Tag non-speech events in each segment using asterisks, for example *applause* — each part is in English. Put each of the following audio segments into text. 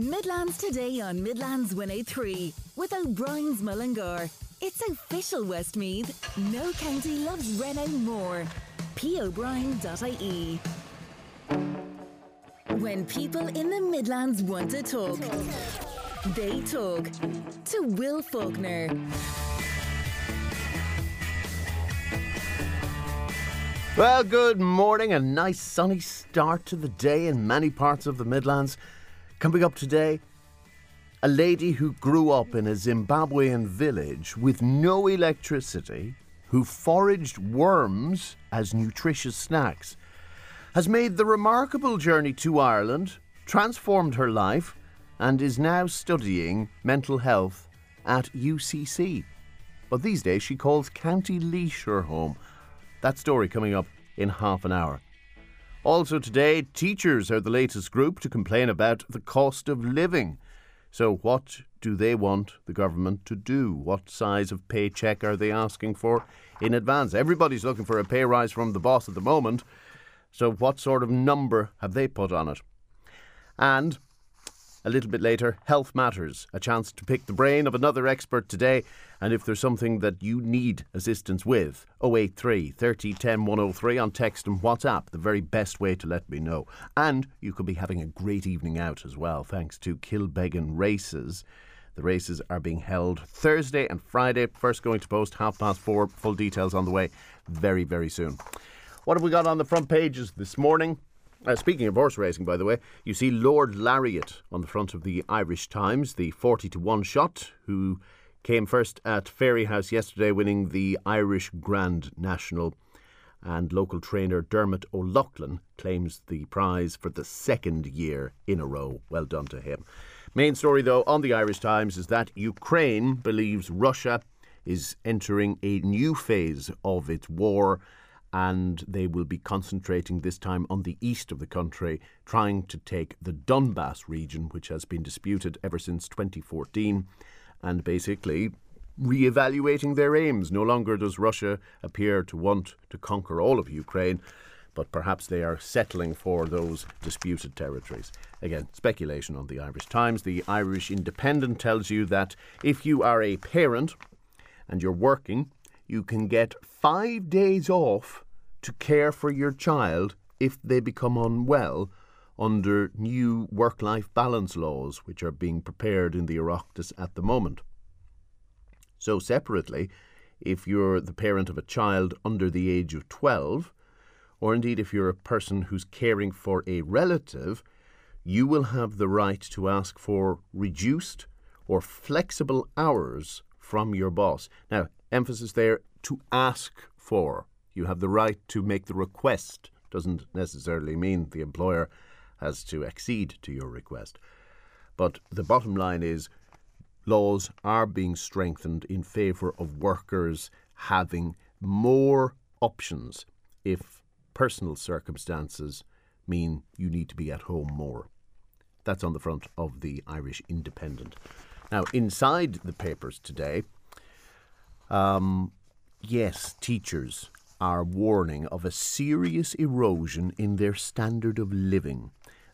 Midlands today on Midlands 103 with O'Brien's Mullingar. It's official Westmeath. No county loves Renault more. pobrien.ie. When people in the Midlands want to talk, they talk to Will Faulkner. Well, good morning. A nice sunny start to the day in many parts of the Midlands. Coming up today, a lady who grew up in a Zimbabwean village with no electricity, who foraged worms as nutritious snacks, has made the remarkable journey to Ireland, transformed her life, and is now studying mental health at UCC. But these days she calls County Laois her home. That story coming up in half an hour. Also, today, teachers are the latest group to complain about the cost of living. So, what do they want the government to do? What size of paycheck are they asking for in advance? Everybody's looking for a pay rise from the boss at the moment. So, what sort of number have they put on it? And a little bit later, Health Matters, a chance to pick the brain of another expert today. And if there's something that you need assistance with, 083 30 10 103 on text and WhatsApp, the very best way to let me know. And you could be having a great evening out as well, thanks to Kilbeggan Races. The races are being held Thursday and Friday. First going to post half past four. Full details on the way very, very soon. What have we got on the front pages this morning? Uh, speaking of horse racing, by the way, you see Lord Lariat on the front of the Irish Times, the 40 to 1 shot, who came first at Fairyhouse yesterday, winning the Irish Grand National. And local trainer Dermot McLoughlin claims the prize for the second year in a row. Well done to him. Main story, though, on the Irish Times is that Ukraine believes Russia is entering a new phase of its war and they will be concentrating this time on the east of the country, trying to take the Donbass region, which has been disputed ever since 2014, and basically re-evaluating their aims. No longer does Russia appear to want to conquer all of Ukraine, but perhaps they are settling for those disputed territories. Again, speculation on the Irish Times. The Irish Independent tells you that if you are a parent and you're working, you can get five days off to care for your child if they become unwell under new work life balance laws, which are being prepared in the Oireachtas at the moment. So, separately, if you're the parent of a child under the age of 12, or indeed if you're a person who's caring for a relative, you will have the right to ask for reduced or flexible hours from your boss. Now, emphasis there to ask for. You have the right to make the request. Doesn't necessarily mean the employer has to accede to your request. But the bottom line is laws are being strengthened in favour of workers having more options if personal circumstances mean you need to be at home more. That's on the front of the Irish Independent. Now, inside the papers today, um, yes, teachers are warning of a serious erosion in their standard of living.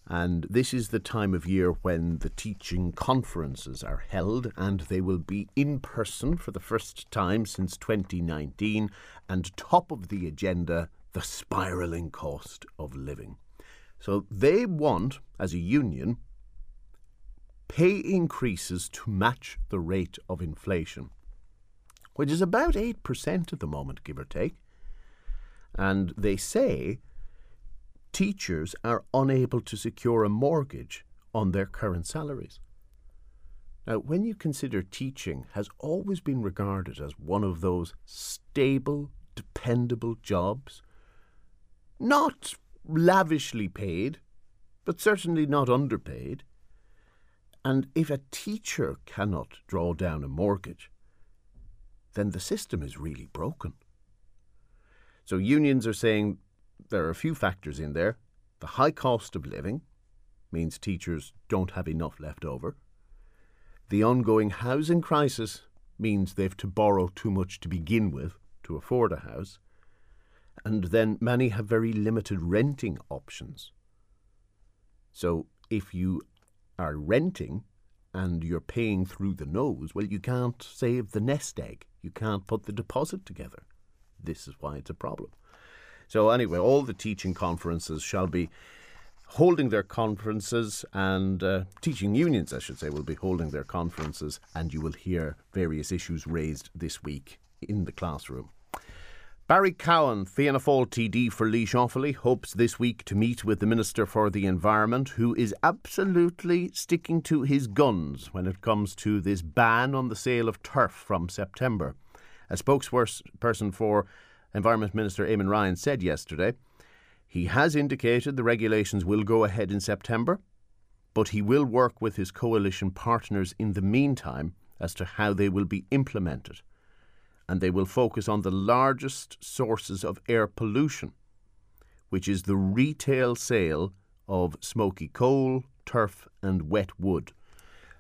And this is the time of year when the teaching conferences are held, and they will be in person for the first time since 2019. And top of the agenda, the spiralling cost of living. So they want, as a union, pay increases to match the rate of inflation which is about 8% at the moment, give or take. And they say teachers are unable to secure a mortgage on their current salaries. Now, when you consider teaching has always been regarded as one of those stable, dependable jobs, not lavishly paid, but certainly not underpaid. And if a teacher cannot draw down a mortgage, then the system is really broken. So unions are saying there are a few factors in there. The high cost of living means teachers don't have enough left over. The ongoing housing crisis means they've to borrow too much to begin with to afford a house. And then many have very limited renting options. So if you are renting and you're paying through the nose, well, you can't save the nest egg. You can't put the deposit together. This is why it's a problem. So, anyway, all the teaching conferences shall be holding their conferences, and uh, teaching unions, I should say, will be holding their conferences, and you will hear various issues raised this week in the classroom. Barry Cowen, Fianna Fáil TD for Laois Offaly, hopes this week to meet with the Minister for the Environment, who is absolutely sticking to his guns when it comes to this ban on the sale of turf from September. A spokesperson for Environment Minister Eamon Ryan said yesterday he has indicated the regulations will go ahead in September, but he will work with his coalition partners in the meantime as to how they will be implemented and they will focus on the largest sources of air pollution, which is the retail sale of smoky coal, turf, and wet wood.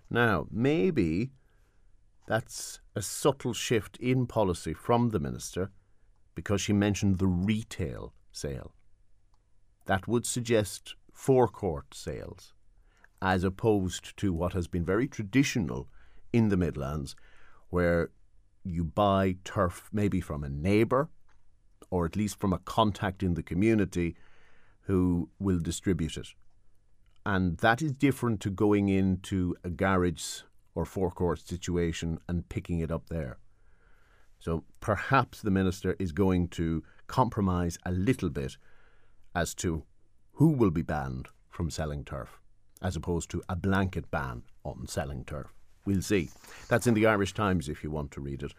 Now, maybe that's a subtle shift in policy from the minister because she mentioned the retail sale. That would suggest forecourt sales, as opposed to what has been very traditional in the Midlands, where you buy turf maybe from a neighbour or at least from a contact in the community who will distribute it. And that is different to going into a garage or forecourt situation and picking it up there. So perhaps the minister is going to compromise a little bit as to who will be banned from selling turf, as opposed to a blanket ban on selling turf. We'll see. That's in the Irish Times if you want to read it.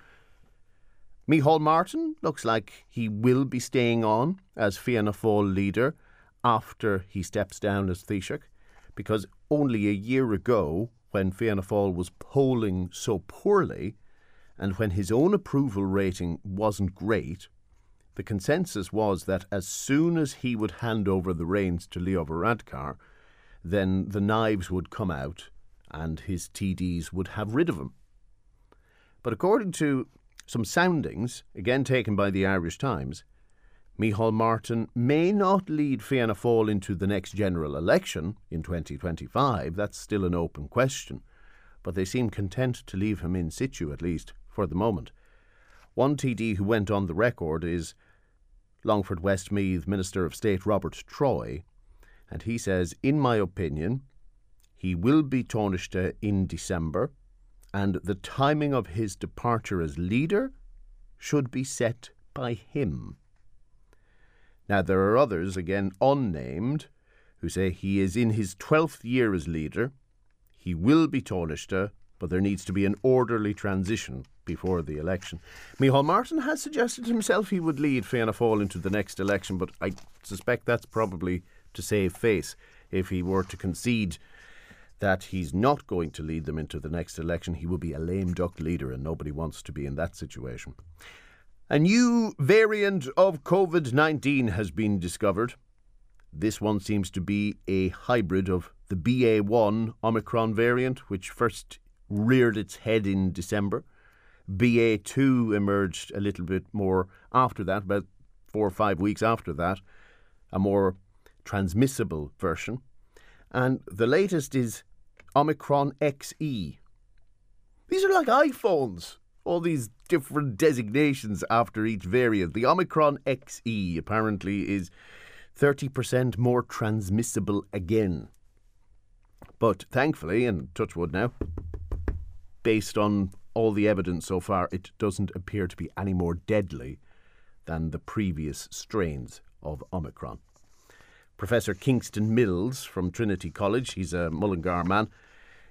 Micheál Martin looks like he will be staying on as Fianna Fáil leader after he steps down as Taoiseach, because only a year ago, when Fianna Fáil was polling so poorly, and when his own approval rating wasn't great, the consensus was that as soon as he would hand over the reins to Leo Varadkar, then the knives would come out and his TDs would have rid of him. But according to some soundings, again taken by the Irish Times, Micheál Martin may not lead Fianna Fáil into the next general election in 2025. That's still an open question. But they seem content to leave him in situ, at least for the moment. One TD who went on the record is Longford Westmeath Minister of State Robert Troy, and he says, In my opinion, he will be Taoiseach uh, in December, and the timing of his departure as leader should be set by him. Now, there are others, again unnamed, who say he is in his 12th year as leader. He will be Taoiseach, uh, but there needs to be an orderly transition before the election. Micheál Martin has suggested himself he would lead Fianna Fáil into the next election, but I suspect that's probably to save face. If he were to concede that he's not going to lead them into the next election. He will be a lame duck leader, and nobody wants to be in that situation. A new variant of COVID 19 has been discovered. This one seems to be a hybrid of the BA1 Omicron variant, which first reared its head in December. BA2 emerged a little bit more after that, about four or five weeks after that, a more transmissible version. And the latest is Omicron XE. These are like iPhones. All these different designations after each variant. The Omicron XE apparently is 30% more transmissible again. But thankfully, and touchwood now, based on all the evidence so far, it doesn't appear to be any more deadly than the previous strains of Omicron. Professor Kingston Mills from Trinity College, he's a Mullingar man,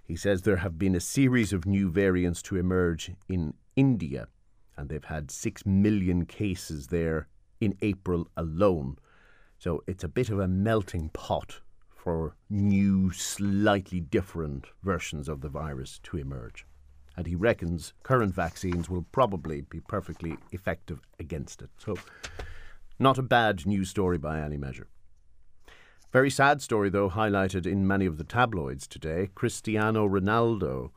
he says there have been a series of new variants to emerge in India, and they've had 6 million cases there in April alone. So it's a bit of a melting pot for new, slightly different versions of the virus to emerge. And he reckons current vaccines will probably be perfectly effective against it. So, not a bad news story by any measure. Very sad story, though, highlighted in many of the tabloids today. Cristiano Ronaldo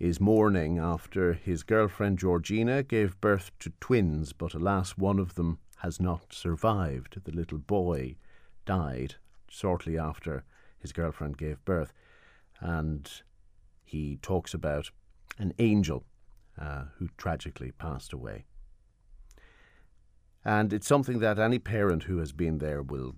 is mourning after his girlfriend Georgina gave birth to twins, but alas, one of them has not survived. The little boy died shortly after his girlfriend gave birth. and he talks about an angel uh, who tragically passed away. And it's something that any parent who has been there will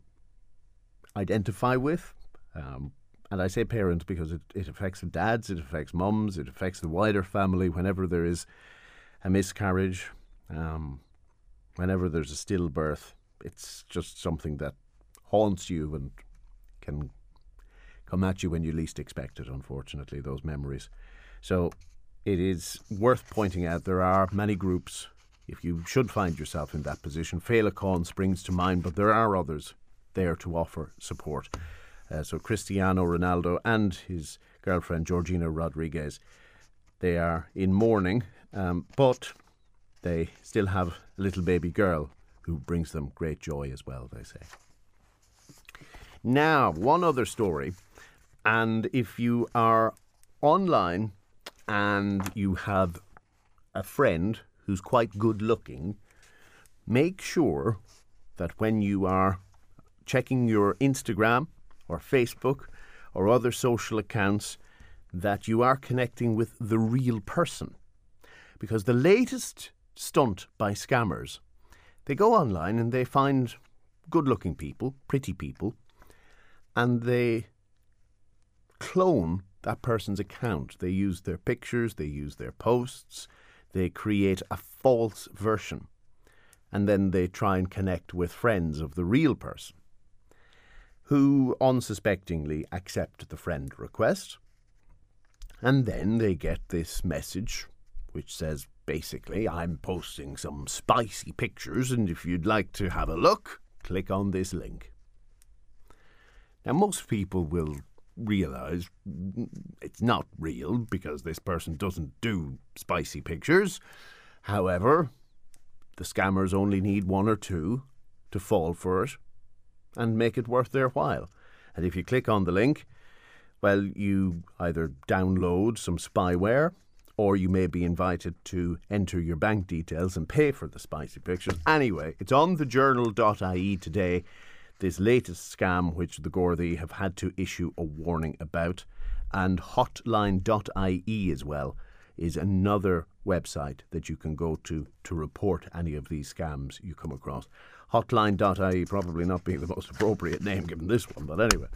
identify with. Um, and I say parent because it, it affects dads, it affects mums, it affects the wider family whenever there is a miscarriage, um, whenever there's a stillbirth. It's just something that haunts you and can come at you when you least expect it, unfortunately, those memories. So it is worth pointing out there are many groups if you should find yourself in that position. Féileacáin springs to mind, but there are others there to offer support. Uh, so Cristiano Ronaldo and his girlfriend Georgina Rodriguez, they are in mourning, um, but they still have a little baby girl who brings them great joy as well, they say. Now, one other story, and if you are online and you have a friend who's quite good looking, make sure that when you are checking your Instagram or Facebook or other social accounts, that you are connecting with the real person. Because the latest stunt by scammers, they go online and they find good looking people, pretty people, and they clone that person's account. They use their pictures, they use their posts, they create a false version and then they try and connect with friends of the real person who unsuspectingly accept the friend request. And then they get this message which says basically, I'm posting some spicy pictures, and if you'd like to have a look, click on this link. Now, most people will realize it's not real because this person doesn't do spicy pictures. However, the scammers only need one or two to fall for it and make it worth their while. And if you click on the link, well, you either download some spyware or you may be invited to enter your bank details and pay for the spicy pictures. Anyway, it's on thejournal.ie today this latest scam, which the Gardaí have had to issue a warning about. And hotline.ie as well is another website that you can go to to report any of these scams you come across. Hotline.ie probably not being the most appropriate name given this one, but anyway,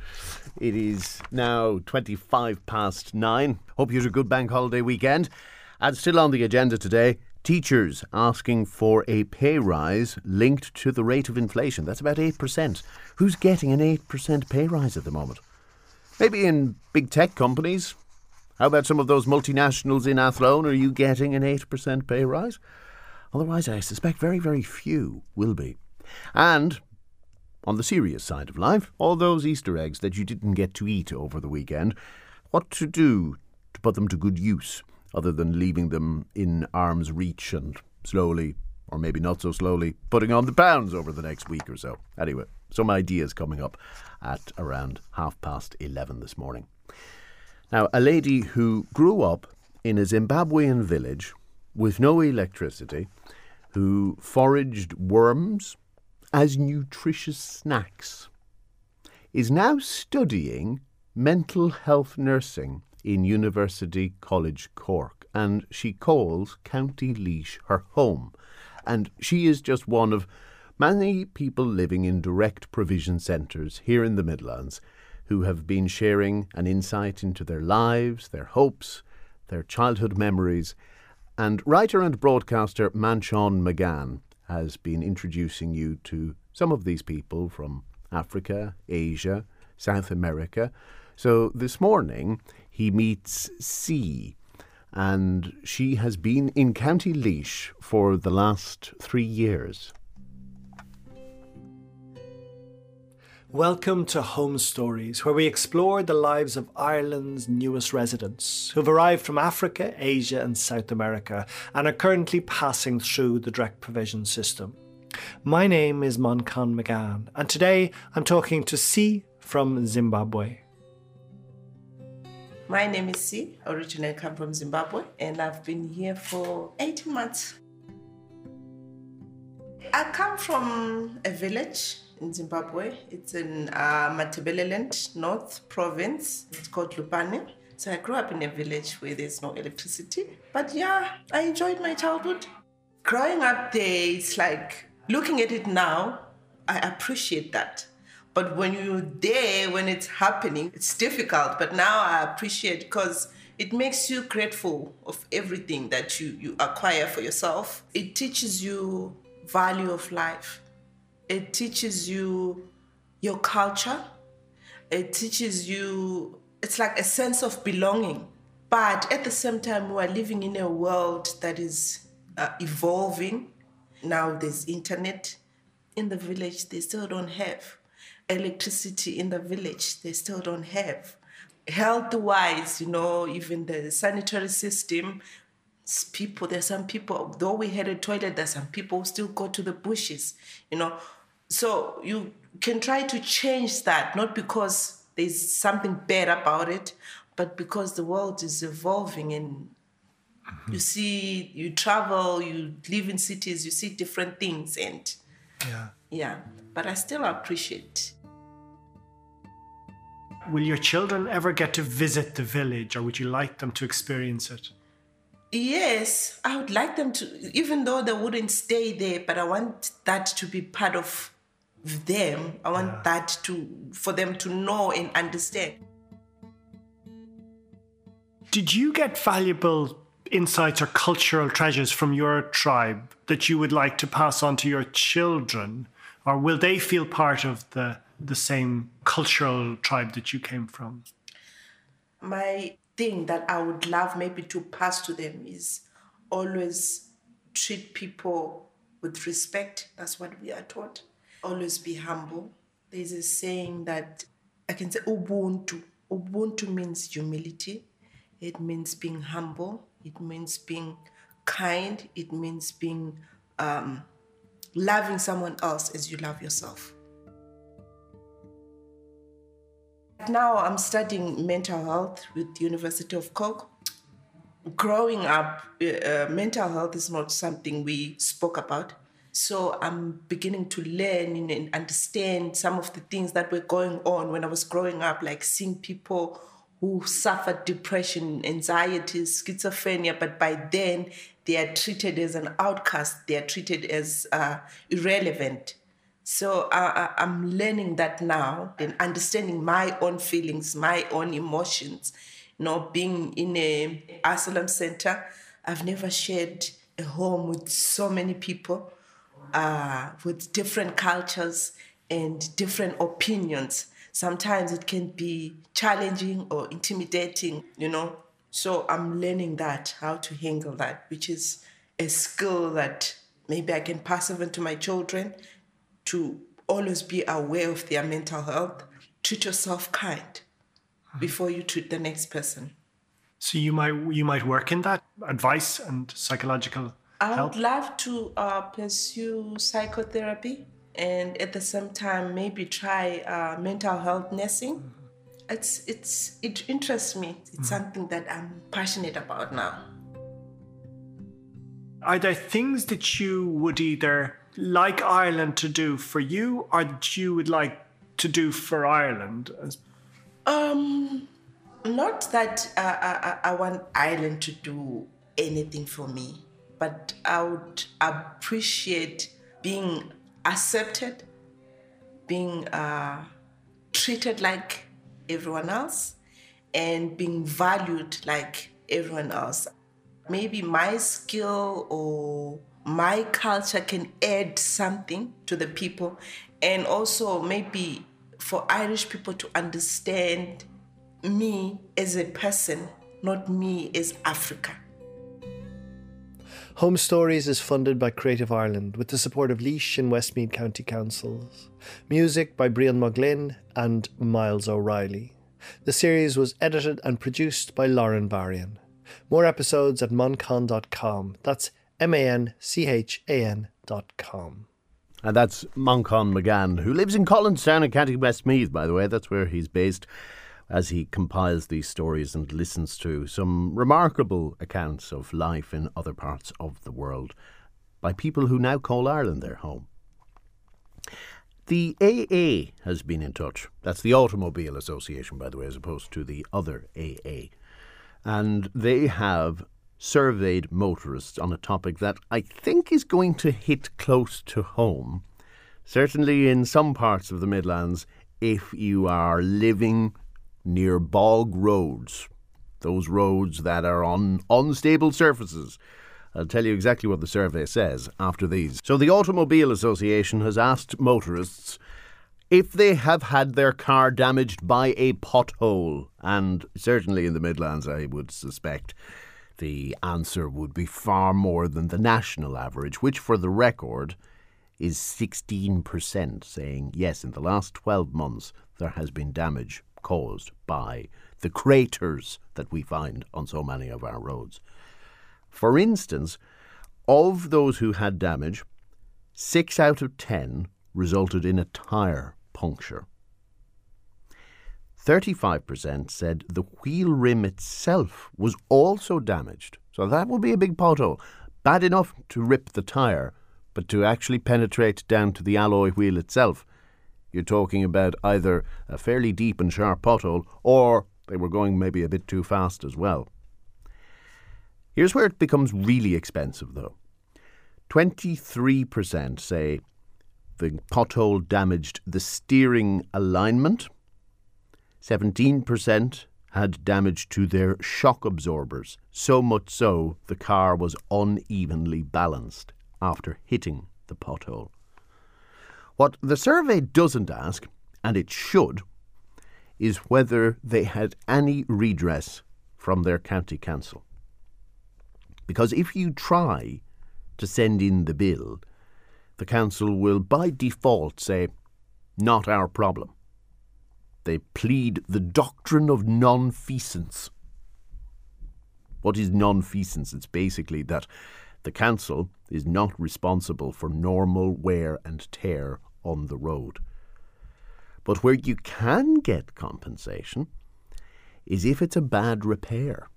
it is now 25 past nine. Hope you had a good bank holiday weekend. And still on the agenda today, Teachers asking for a pay rise linked to the rate of inflation. That's about 8%. Who's getting an 8% pay rise at the moment? Maybe in big tech companies. How about some of those multinationals in Athlone? Are you getting an 8% pay rise? Otherwise, I suspect very, very few will be. And on the serious side of life, all those Easter eggs that you didn't get to eat over the weekend, what to do to put them to good use other than leaving them in arm's reach and slowly, or maybe not so slowly, putting on the pounds over the next week or so. Anyway, some ideas coming up at around half past 11 this morning. Now, a lady who grew up in a Zimbabwean village with no electricity, who foraged worms as nutritious snacks, is now studying mental health nursing in University College Cork, and she calls County Laois her home. And she is just one of many people living in direct provision centres here in the Midlands who have been sharing an insight into their lives, their hopes, their childhood memories. And writer and broadcaster Manchán Magan has been introducing you to some of these people from Africa, Asia, South America. So this morning he meets C, and she has been in County Laois for the last three years. Welcome to Home Stories, where we explore the lives of Ireland's newest residents who've arrived from Africa, Asia, and South America and are currently passing through the direct provision system. My name is Manchán Magan, and today I'm talking to C from Zimbabwe. My name is C. Originally come from Zimbabwe and I've been here for 18 months. I come from a village in Zimbabwe. It's in uh, Matabeleland, North Province. It's called Lupane. So I grew up in a village where there's no electricity. But yeah, I enjoyed my childhood. Growing up there, it's like looking at it now, I appreciate that. But when you're there, when it's happening, it's difficult. But now I appreciate because it makes you grateful of everything that you, you acquire for yourself. It teaches you value of life. It teaches you your culture. It teaches you, it's like a sense of belonging. But at the same time, we are living in a world that is uh, evolving. Now there's internet. In the village, they still don't have electricity in the village. They still don't have health wise, you know, even the sanitary system, people, there's some people, though we had a toilet, there's some people still go to the bushes, you know. So you can try to change that, not because there's something bad about it, but because the world is evolving and mm-hmm. you see, you travel, you live in cities, you see different things, and yeah, yeah. But I still appreciate Will your children ever get to visit the village or would you like them to experience it? Yes, I would like them to, even though they wouldn't stay there, but I want that to be part of them. I want yeah. that to, for them to know and understand. Did you get valuable insights or cultural treasures from your tribe that you would like to pass on to your children? Or will they feel part of the the same cultural tribe that you came from? My thing that I would love maybe to pass to them is always treat people with respect. That's what we are taught. Always be humble. There's a saying that I can say Ubuntu. Ubuntu means humility. It means being humble. It means being kind. It means being um, loving someone else as you love yourself. Now I'm studying mental health with the University of Cork. Growing up, uh, uh, mental health is not something we spoke about. So I'm beginning to learn and understand some of the things that were going on when I was growing up, like seeing people who suffered depression, anxiety, schizophrenia, but by then they are treated as an outcast, they are treated as uh, irrelevant. So I, am learning that now and understanding my own feelings, my own emotions. You know, being in a asylum center, I've never shared a home with so many people, uh, with different cultures and different opinions. Sometimes it can be challenging or intimidating, you know. So I'm learning that, how to handle that, which is a skill that maybe I can pass on to my children to always be aware of their mental health. Treat yourself kind before you treat the next person. So you might you might work in that advice and psychological. I help? would love to uh, pursue psychotherapy and at the same time maybe try uh, mental health nursing. Mm-hmm. It's it's it interests me. It's mm-hmm. something that I'm passionate about now. Are there things that you would either like Ireland to do for you, or that you would like to do for Ireland? Um, not that uh, I, I want Ireland to do anything for me, but I would appreciate being accepted, being uh, treated like everyone else, and being valued like everyone else. Maybe my skill or my culture can add something to the people and also maybe for Irish people to understand me as a person, not me as Africa. Home Stories is funded by Creative Ireland with the support of Laois and Westmeath County Councils. Music by Brian Muglin and Miles O'Reilly. The series was edited and produced by Lauren Varian. More episodes at manchan.com. That's M A N C H A N.com. And that's Manchán Magan, who lives in Collinstown in County Westmeath, by the way. That's where he's based as he compiles these stories and listens to some remarkable accounts of life in other parts of the world by people who now call Ireland their home. The AA has been in touch. That's the Automobile Association, by the way, as opposed to the other AA. And they have surveyed motorists on a topic that I think is going to hit close to home. Certainly in some parts of the Midlands, if you are living near bog roads, those roads that are on unstable surfaces. I'll tell you exactly what the survey says after these. So, the Automobile Association has asked motorists if they have had their car damaged by a pothole, and certainly in the Midlands, I would suspect the answer would be far more than the national average, which, for the record, is 16%, saying yes, in the last 12 months there has been damage caused by the craters that we find on so many of our roads. For instance, of those who had damage, 6 out of 10 resulted in a tyre puncture. 35% said the wheel rim itself was also damaged. So that would be a big pothole. Bad enough to rip the tyre, but to actually penetrate down to the alloy wheel itself, you're talking about either a fairly deep and sharp pothole or they were going maybe a bit too fast as well. Here's where it becomes really expensive, though. 23% say the pothole damaged the steering alignment. 17% had damage to their shock absorbers, so much so the car was unevenly balanced after hitting the pothole. What the survey doesn't ask, and it should, is whether they had any redress from their county council. Because if you try to send in the bill, the council will by default say, not our problem. They plead the doctrine of non-feasance. What is non-feasance? It's basically that the council is not responsible for normal wear and tear on the road. But where you can get compensation is if it's a bad repair.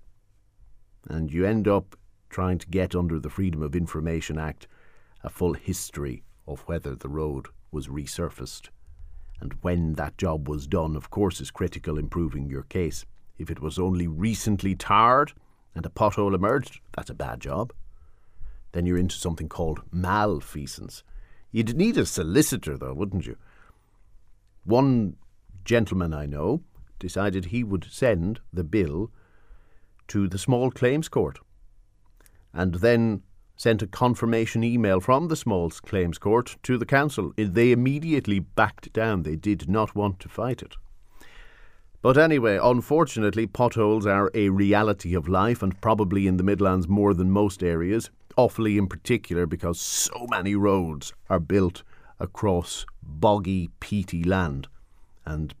And you end up trying to get under the Freedom of Information Act a full history of whether the road was resurfaced. And when that job was done, of course, is critical in proving your case. If it was only recently tarred and a pothole emerged, that's a bad job. Then you're into something called malfeasance. You'd need a solicitor, though, wouldn't you? One gentleman I know decided he would send the bill to the small claims court and then sent a confirmation email from the small claims court to the council. They immediately backed down. They did not want to fight it. But anyway, unfortunately, potholes are a reality of life and probably in the Midlands more than most areas. Offaly in particular, because so many roads are built across boggy, peaty land. And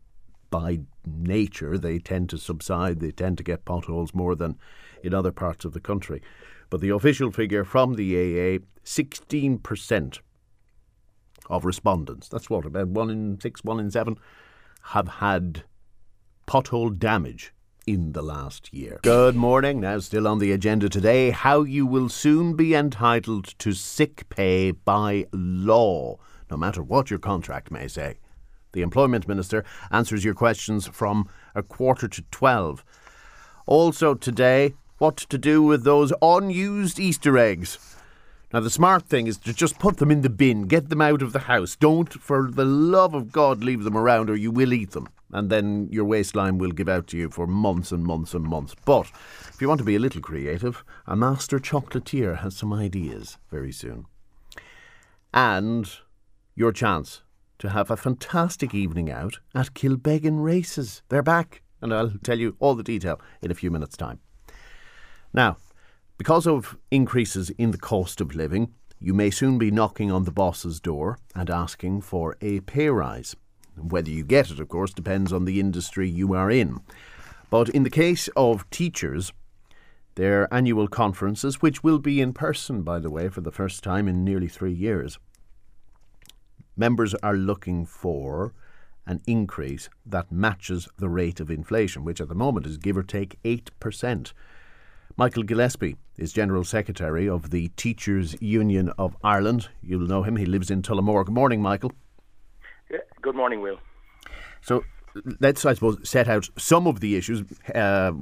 by nature, they tend to subside, they tend to get potholes more than in other parts of the country. But the official figure from the AA 16% of respondents, that's what, about one in six, one in seven, have had pothole damage in the last year. Good morning. Now, still on the agenda today, how you will soon be entitled to sick pay by law no matter what your contract may say. The Employment Minister answers your questions from a quarter to 12. Also today, what to do with those unused Easter eggs. Now, the smart thing is to just put them in the bin, get them out of the house. Don't, for the love of God, leave them around or you will eat them. And then your waistline will give out to you for months and months and months. But if you want to be a little creative, a master chocolatier has some ideas very soon. And your chance to have a fantastic evening out at Kilbeggan Races. They're back, and I'll tell you all the detail in a few minutes' time. Now, because of increases in the cost of living, you may soon be knocking on the boss's door and asking for a pay rise. Whether you get it, of course, depends on the industry you are in. But in the case of teachers, their annual conferences, which will be in person, by the way, for the first time in nearly three years, members are looking for an increase that matches the rate of inflation, which at the moment is give or take 8%. Michael Gillespie is General Secretary of the Teachers Union of Ireland. You'll know him, he lives in Tullamore. Good morning, Michael. Good morning, Will. So let's, I suppose, set out some of the issues. Uh,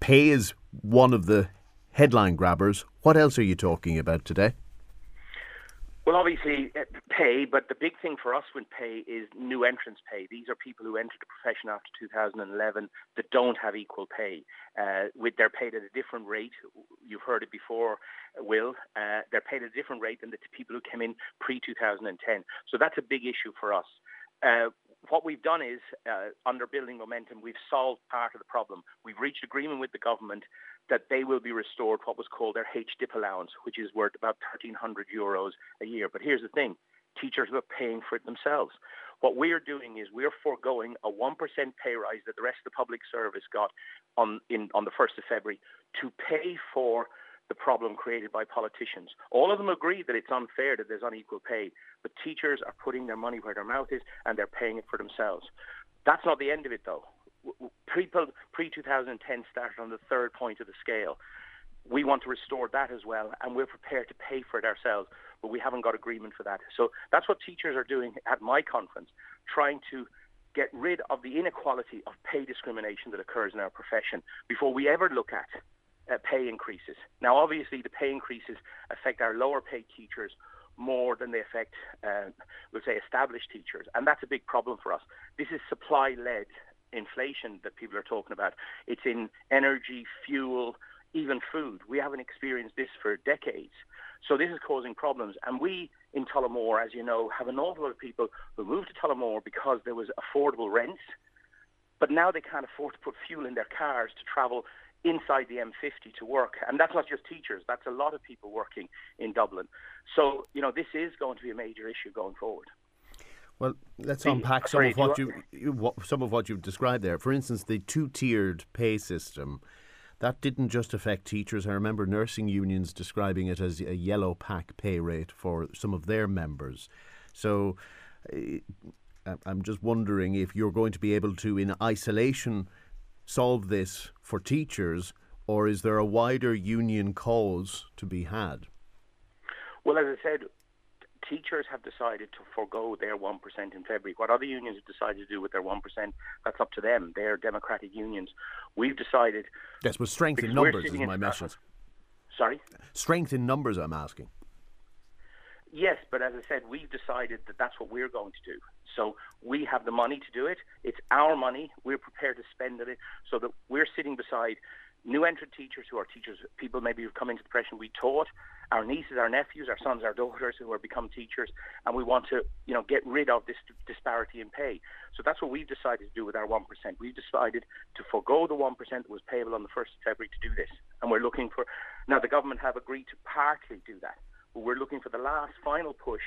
pay is one of the headline grabbers. What else are you talking about today? Well, obviously, uh, pay, but the big thing for us with pay is new entrants pay. These are people who entered the profession after 2011 that don't have equal pay. Uh, with They're paid at a different rate. You've heard it before, Will. Uh, they're paid at a different rate than the people who came in pre-2010. So that's a big issue for us. Uh, what we've done is, uh, under building momentum, we've solved part of the problem. We've reached agreement with the government that they will be restored what was called their HDIP allowance, which is worth about 1,300 euros a year. But here's the thing teachers are paying for it themselves. What we're doing is we're foregoing a 1% pay rise that the rest of the public service got on, in, on the 1st of February to pay for the problem created by politicians. All of them agree that it's unfair that there's unequal pay, but teachers are putting their money where their mouth is and they're paying it for themselves. That's not the end of it, though. People pre 2010 started on the third point of the scale. We want to restore that as well, and we're prepared to pay for it ourselves, but we haven't got agreement for that. So that's what teachers are doing at my conference, trying to get rid of the inequality of pay discrimination that occurs in our profession before we ever look at uh, pay increases. Now, obviously, the pay increases affect our lower paid teachers more than they affect, uh, we'll say, established teachers. And that's a big problem for us. This is supply led inflation that people are talking about. It's in energy, fuel, even food. We haven't experienced this for decades. So this is causing problems. And we in Tullamore, as you know, have an awful lot of people who moved to Tullamore because there was affordable rents. But now they can't afford to put fuel in their cars to travel inside the M50 to work. And that's not just teachers, that's a lot of people working in Dublin. So, you know, this is going to be a major issue going forward. Well, let's unpack some of what you, you what, some of what you've described there. For instance, the two-tiered pay system that didn't just affect teachers. I remember nursing unions describing it as a yellow pack pay rate for some of their members. So uh, I'm just wondering if you're going to be able to, in isolation, solve this for teachers, or is there a wider union cause to be had? Well, as I said, teachers have decided to forego their 1% in February. What other unions have decided to do with their 1%, that's up to them. They're democratic unions. We've decided. Yes, but strength in numbers is my message. Sorry? Strength in numbers, I'm asking. Yes, but as I said, we've decided that that's what we're going to do. So we have the money to do it. It's our money. We're prepared to spend it so that we're sitting beside new entrant teachers who are teachers, people maybe who've come into the profession we taught, our nieces, our nephews, our sons, our daughters who are become teachers, and we want to, you know, get rid of this disparity in pay. So that's what we've decided to do with our 1%. We've decided to forego the 1% that was payable on the 1st of February to do this. And we're looking for, now the government have agreed to partly do that, we're looking for the last final push,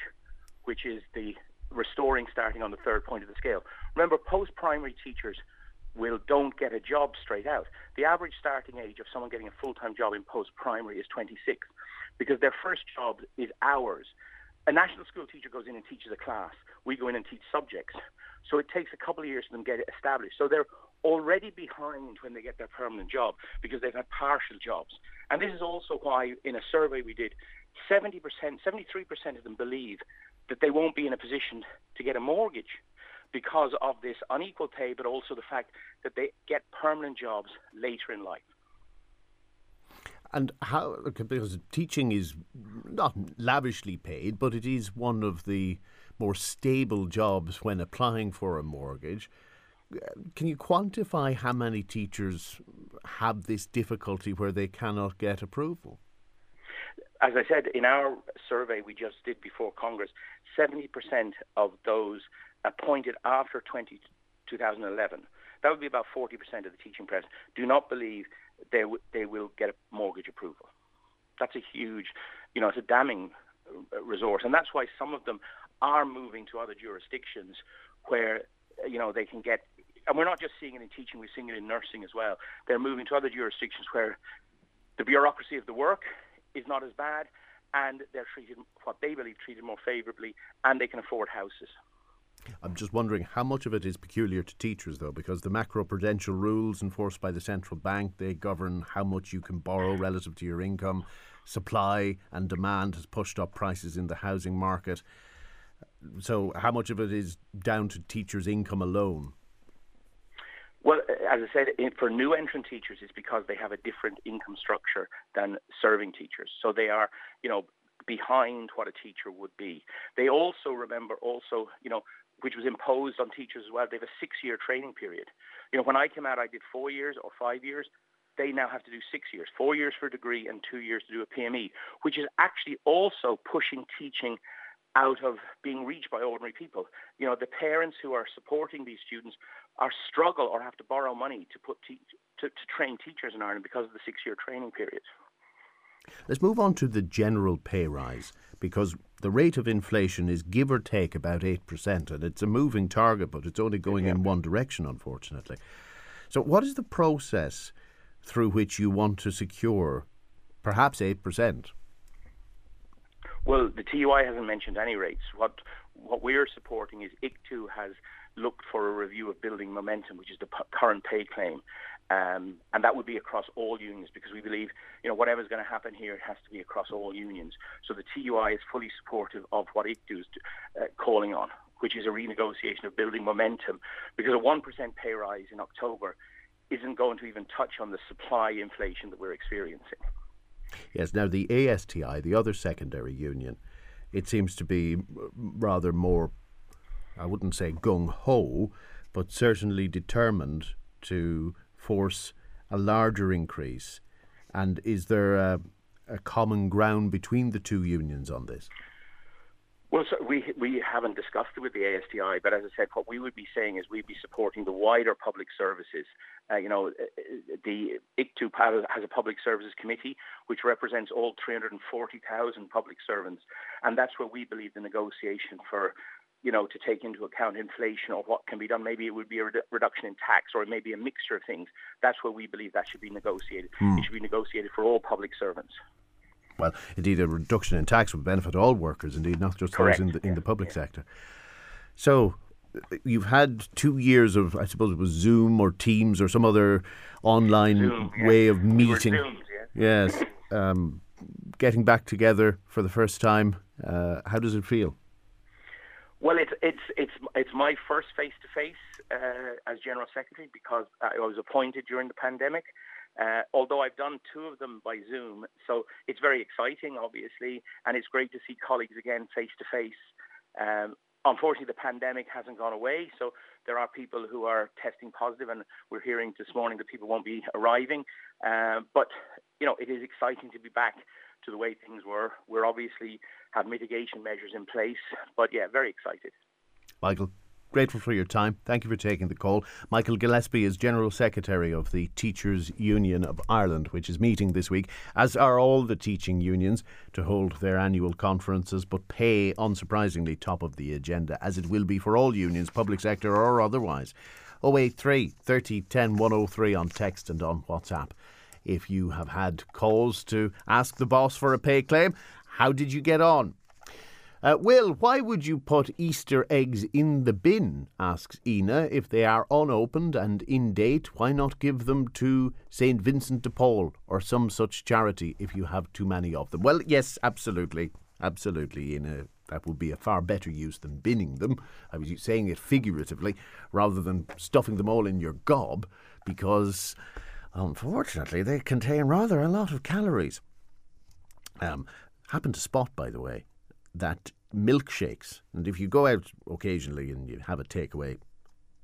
which is the restoring starting on the third point of the scale. Remember, post-primary teachers will don't get a job straight out. The average starting age of someone getting a full-time job in post-primary is 26 because their first job is hours. A national school teacher goes in and teaches a class. We go in and teach subjects. So it takes a couple of years for them to get it established. So they're already behind when they get their permanent job because they've had partial jobs. And this is also why in a survey we did, 70%, 73% of them believe that they won't be in a position to get a mortgage because of this unequal pay, but also the fact that they get permanent jobs later in life. And how, because teaching is not lavishly paid, but it is one of the more stable jobs when applying for a mortgage. Can you quantify how many teachers have this difficulty where they cannot get approval? As I said in our survey we just did before Congress, 70% of those appointed after 20, 2011, that would be about 40% of the teaching press, do not believe they, w- they will get a mortgage approval. That's a huge, you know, it's a damning uh, resource. And that's why some of them are moving to other jurisdictions where, you know, they can get, and we're not just seeing it in teaching, we're seeing it in nursing as well. They're moving to other jurisdictions where the bureaucracy of the work is not as bad and they're treated, what they believe, treated more favourably and they can afford houses. I'm just wondering how much of it is peculiar to teachers, though, because the macroprudential rules enforced by the central bank they govern how much you can borrow relative to your income. Supply and demand has pushed up prices in the housing market. so, how much of it is down to teachers' income alone? Well, as I said, for new entrant teachers, it's because they have a different income structure than serving teachers. So they are, you know, behind what a teacher would be. They also remember also, you know, which was imposed on teachers as well. They have a six-year training period. You know, when I came out, I did four years or five years. They now have to do six years, four years for a degree and two years to do a PME, which is actually also pushing teaching out of being reached by ordinary people. You know, the parents who are supporting these students are struggle or have to borrow money to put te- to, to train teachers in Ireland because of the six-year training period. Let's move on to the general pay rise because the rate of inflation is give or take about 8%, and it's a moving target, but it's only going yeah. in one direction, unfortunately. So, what is the process through which you want to secure perhaps 8%? Well, the TUI hasn't mentioned any rates. What what we're supporting is ICTU has looked for a review of building momentum, which is the p- current pay claim, um, and that would be across all unions because we believe, you know, whatever's going to happen here, it has to be across all unions. So the TUI is fully supportive of what ICTU is uh, calling on, which is a renegotiation of building momentum, because a 1% pay rise in October isn't going to even touch on the supply inflation that we're experiencing. Yes, now the ASTI, the other secondary union, it seems to be rather more, I wouldn't say gung ho, but certainly determined to force a larger increase? And is there a, a common ground between the two unions on this? Well, so we we haven't discussed it with the ASTI, but as I said, what we would be saying is we'd be supporting the wider public services. Uh, you know, uh, uh, the ICTU has a public services committee which represents all 340,000 public servants, and that's where we believe the negotiation for you know, to take into account inflation or what can be done. Maybe it would be a redu- reduction in tax or maybe a mixture of things. That's where we believe that should be negotiated. Mm. It should be negotiated for all public servants. Well, indeed, a reduction in tax would benefit all workers, indeed, not just Correct. those in the, in yeah. the public yeah. sector. So, you've had two years of, I suppose it was Zoom or Teams or some other online Zoom, yeah. way of meeting. Zooms, yes. Um, getting back together for the first time. Uh, how does it feel? Well, it's it's it's it's my first face to face as general secretary because I was appointed during the pandemic. Uh, although I've done two of them by Zoom, so it's very exciting, obviously, and it's great to see colleagues again face to face. Unfortunately, the pandemic hasn't gone away, so there are people who are testing positive, and we're hearing this morning that people won't be arriving. Uh, but you know, it is exciting to be back to the way things were. We're obviously have mitigation measures in place, but yeah, very excited. Michael, grateful for your time. Thank you for taking the call. Michael Gillespie is General Secretary of the Teachers Union of Ireland, which is meeting this week, as are all the teaching unions, to hold their annual conferences. But pay, unsurprisingly, top of the agenda, as it will be for all unions, public sector or otherwise. 083 30 10 103 on text and on WhatsApp. If you have had calls to ask the boss for a pay claim, how did you get on? Uh, Will, why would you put Easter eggs in the bin? asks Ina. If they are unopened and in date, why not give them to St. Vincent de Paul or some such charity if you have too many of them? Well, yes, absolutely. Absolutely, Ina. That would be a far better use than binning them. I was saying it figuratively rather than stuffing them all in your gob because Unfortunately, they contain rather a lot of calories. Um, happen to spot, by the way, that milkshakes, and if you go out occasionally and you have a takeaway,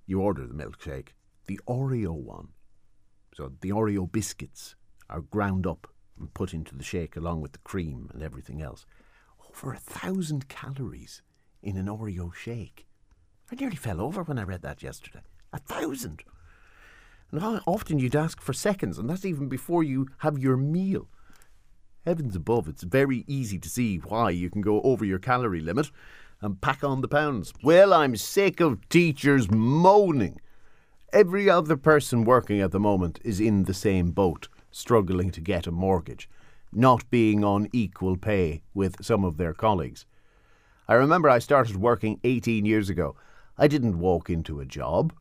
you order the milkshake, the Oreo one. So the Oreo biscuits are ground up and put into the shake along with the cream and everything else. Over a thousand calories in an Oreo shake. I nearly fell over when I read that yesterday. A thousand! And often you'd ask for seconds, and that's even before you have your meal. Heavens above, it's very easy to see why you can go over your calorie limit and pack on the pounds. Well, I'm sick of teachers moaning. Every other person working at the moment is in the same boat, struggling to get a mortgage, not being on equal pay with some of their colleagues. I remember I started working 18 years ago. I didn't walk into a job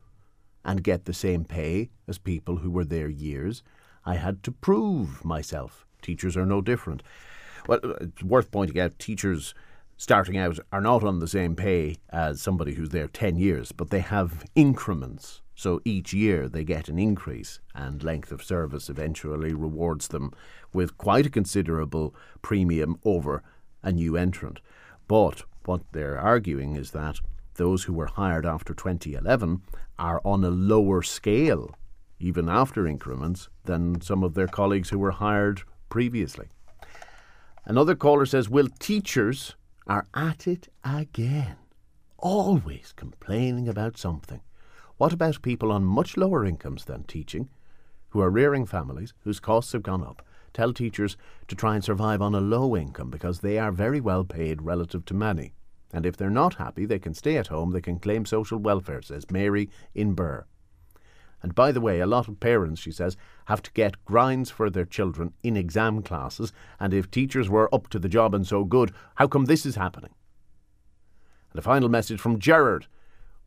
and get the same pay as people who were there years. I had to prove myself. Teachers are no different. Well, it's worth pointing out teachers starting out are not on the same pay as somebody who's there 10 years, but they have increments. So each year they get an increase, and length of service eventually rewards them with quite a considerable premium over a new entrant. But what they're arguing is that those who were hired after 2011 are on a lower scale, even after increments, than some of their colleagues who were hired previously. Another caller says, Will teachers are at it again, always complaining about something. What about people on much lower incomes than teaching, who are rearing families, whose costs have gone up? Tell teachers to try and survive on a low income because they are very well paid relative to many. And if they're not happy, they can stay at home, they can claim social welfare, says Mary in Birr. And by the way, a lot of parents, she says, have to get grinds for their children in exam classes, and if teachers were up to the job and so good, how come this is happening? And a final message from Gerard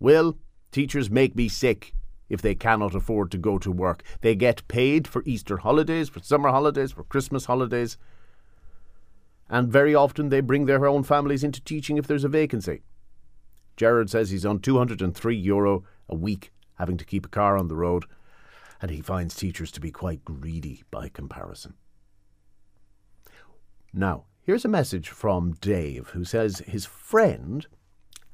Will teachers make me sick if they cannot afford to go to work? They get paid for Easter holidays, for summer holidays, for Christmas holidays, and very often they bring their own families into teaching if there's a vacancy. Gerard says he's on 203 euro a week having to keep a car on the road, and he finds teachers to be quite greedy by comparison. Now, here's a message from Dave who says his friend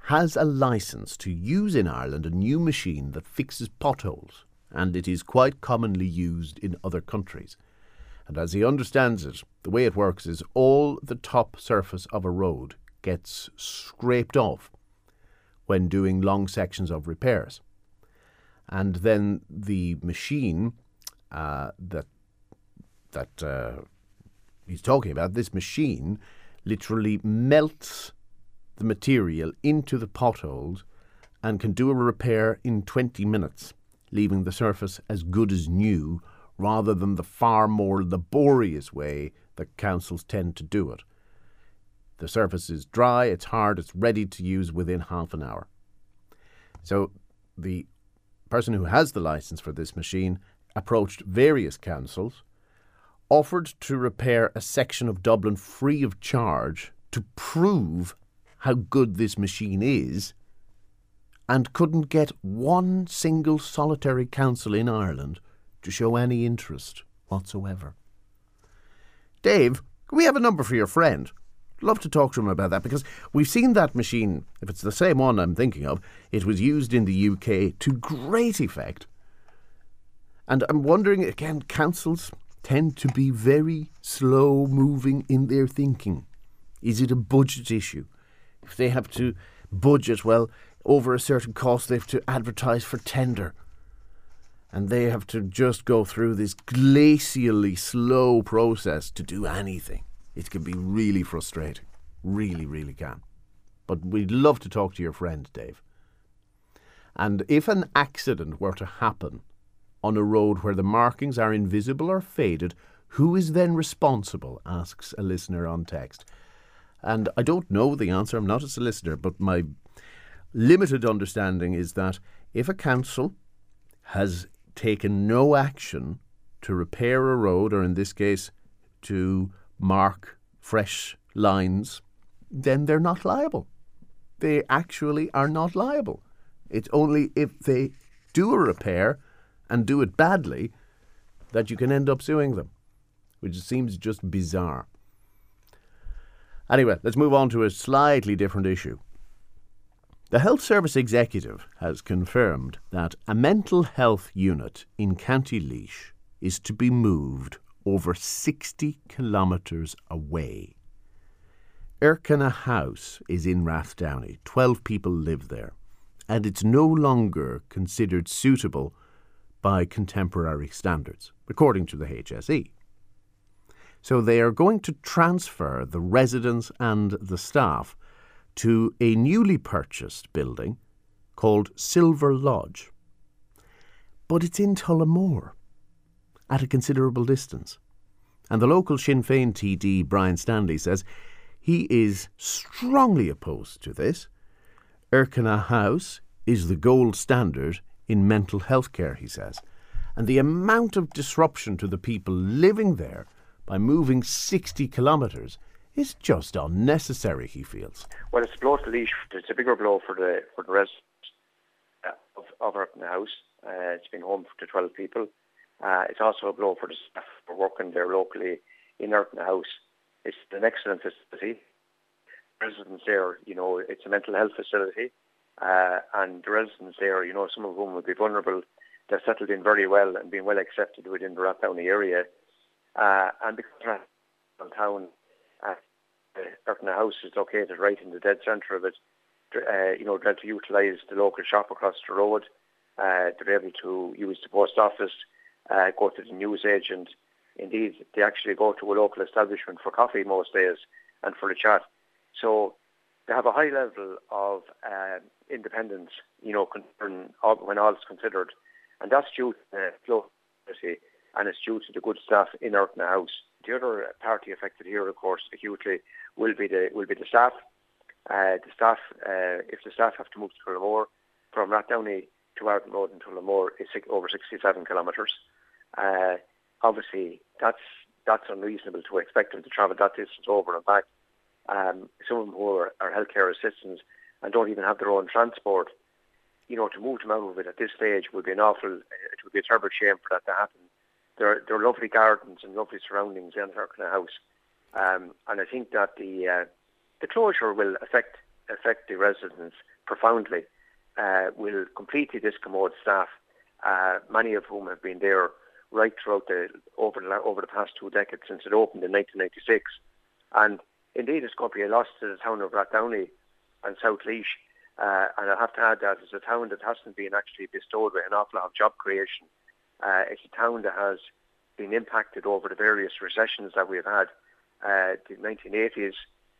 has a license to use in Ireland a new machine that fixes potholes, and it is quite commonly used in other countries. And as he understands it, the way it works is all the top surface of a road gets scraped off when doing long sections of repairs and then the machine uh, that that uh, he's talking about, this machine literally melts the material into the potholes and can do a repair in 20 minutes, leaving the surface as good as new, rather than the far more laborious way that councils tend to do it. The surface is dry, it's hard, it's ready to use within half an hour. So the person who has the license for this machine approached various councils, offered to repair a section of Dublin free of charge to prove how good this machine is, and couldn't get one single solitary council in Ireland to show any interest whatsoever. Dave, can we have a number for your friend? Love to talk to him about that because we've seen that machine, if it's the same one I'm thinking of, it was used in the UK to great effect. And I'm wondering again, councils tend to be very slow moving in their thinking. Is it a budget issue? If they have to budget, well, over a certain cost, they have to advertise for tender. And they have to just go through this glacially slow process to do anything it can be really frustrating. Really, really can. But we'd love to talk to your friend, Dave. And if an accident were to happen on a road where the markings are invisible or faded, who is then responsible? asks a listener on text. And I don't know the answer, I'm not a solicitor, but my limited understanding is that if a council has taken no action to repair a road, or in this case, to mark fresh lines, then they're not liable. They actually are not liable. It's only if they do a repair and do it badly that you can end up suing them, which seems just bizarre. Anyway, let's move on to a slightly different issue. The Health Service Executive has confirmed that a mental health unit in County Laois is to be moved over 60 kilometres away. Erkina House is in Rathdowney. Twelve people live there, and it's no longer considered suitable by contemporary standards, according to the HSE. So they are going to transfer the residents and the staff to a newly purchased building called Silver Lodge. But it's in Tullamore at a considerable distance. And the local Sinn Féin TD, Brian Stanley, says he is strongly opposed to this. Erkina House is the gold standard in mental health care, he says. And the amount of disruption to the people living there by moving 60 kilometres is just unnecessary, he feels. Well, it's a blow to the Laois. It's a bigger blow for the for the residents of, of Urton House. Uh, it's been home to 12 people. Uh, it's also a blow for the staff are working there locally in Urton House. It's an excellent facility. Residents there, you know, it's a mental health facility. Uh, and the residents there, you know, some of whom would be vulnerable, they've settled in very well and been well accepted within the Rathdowney area. Uh, and because town, uh, Urton House is located right in the dead centre of it, uh, you know, they're able to utilise the local shop across the road. Uh, they're able to use the post office, uh, go to the newsagent. Indeed, they actually go to a local establishment for coffee most days and for a chat. So they have a high level of uh, independence, you know, when all is considered. And that's due to the flow and it's due to the good staff in Urton House. The other party affected here, of course, acutely will be the will be the staff. Uh, the staff, uh, if the staff have to move to Tullamore from Rathdowney to Arden Road in Tullamore, is over 67 kilometres. Uh, obviously, that's that's unreasonable to expect them to travel that distance over and back. Um, some of them who are, are healthcare assistants and don't even have their own transport, you know, to move them out of it at this stage would be an awful, it would be a terrible shame for that to happen. There, there are lovely gardens and lovely surroundings in Erkina House, um, and I think that the uh, the closure will affect affect the residents profoundly. Uh, will completely discommode staff, uh, many of whom have been there right throughout the over the over the past two decades since it opened in 1996, and indeed it's going to be a loss to the town of Rathdowney and South Laois. Uh, and I have to add that it's a town that hasn't been actually bestowed with an awful lot of job creation. Uh, it's a town that has been impacted over the various recessions that we've had, uh, the 1980s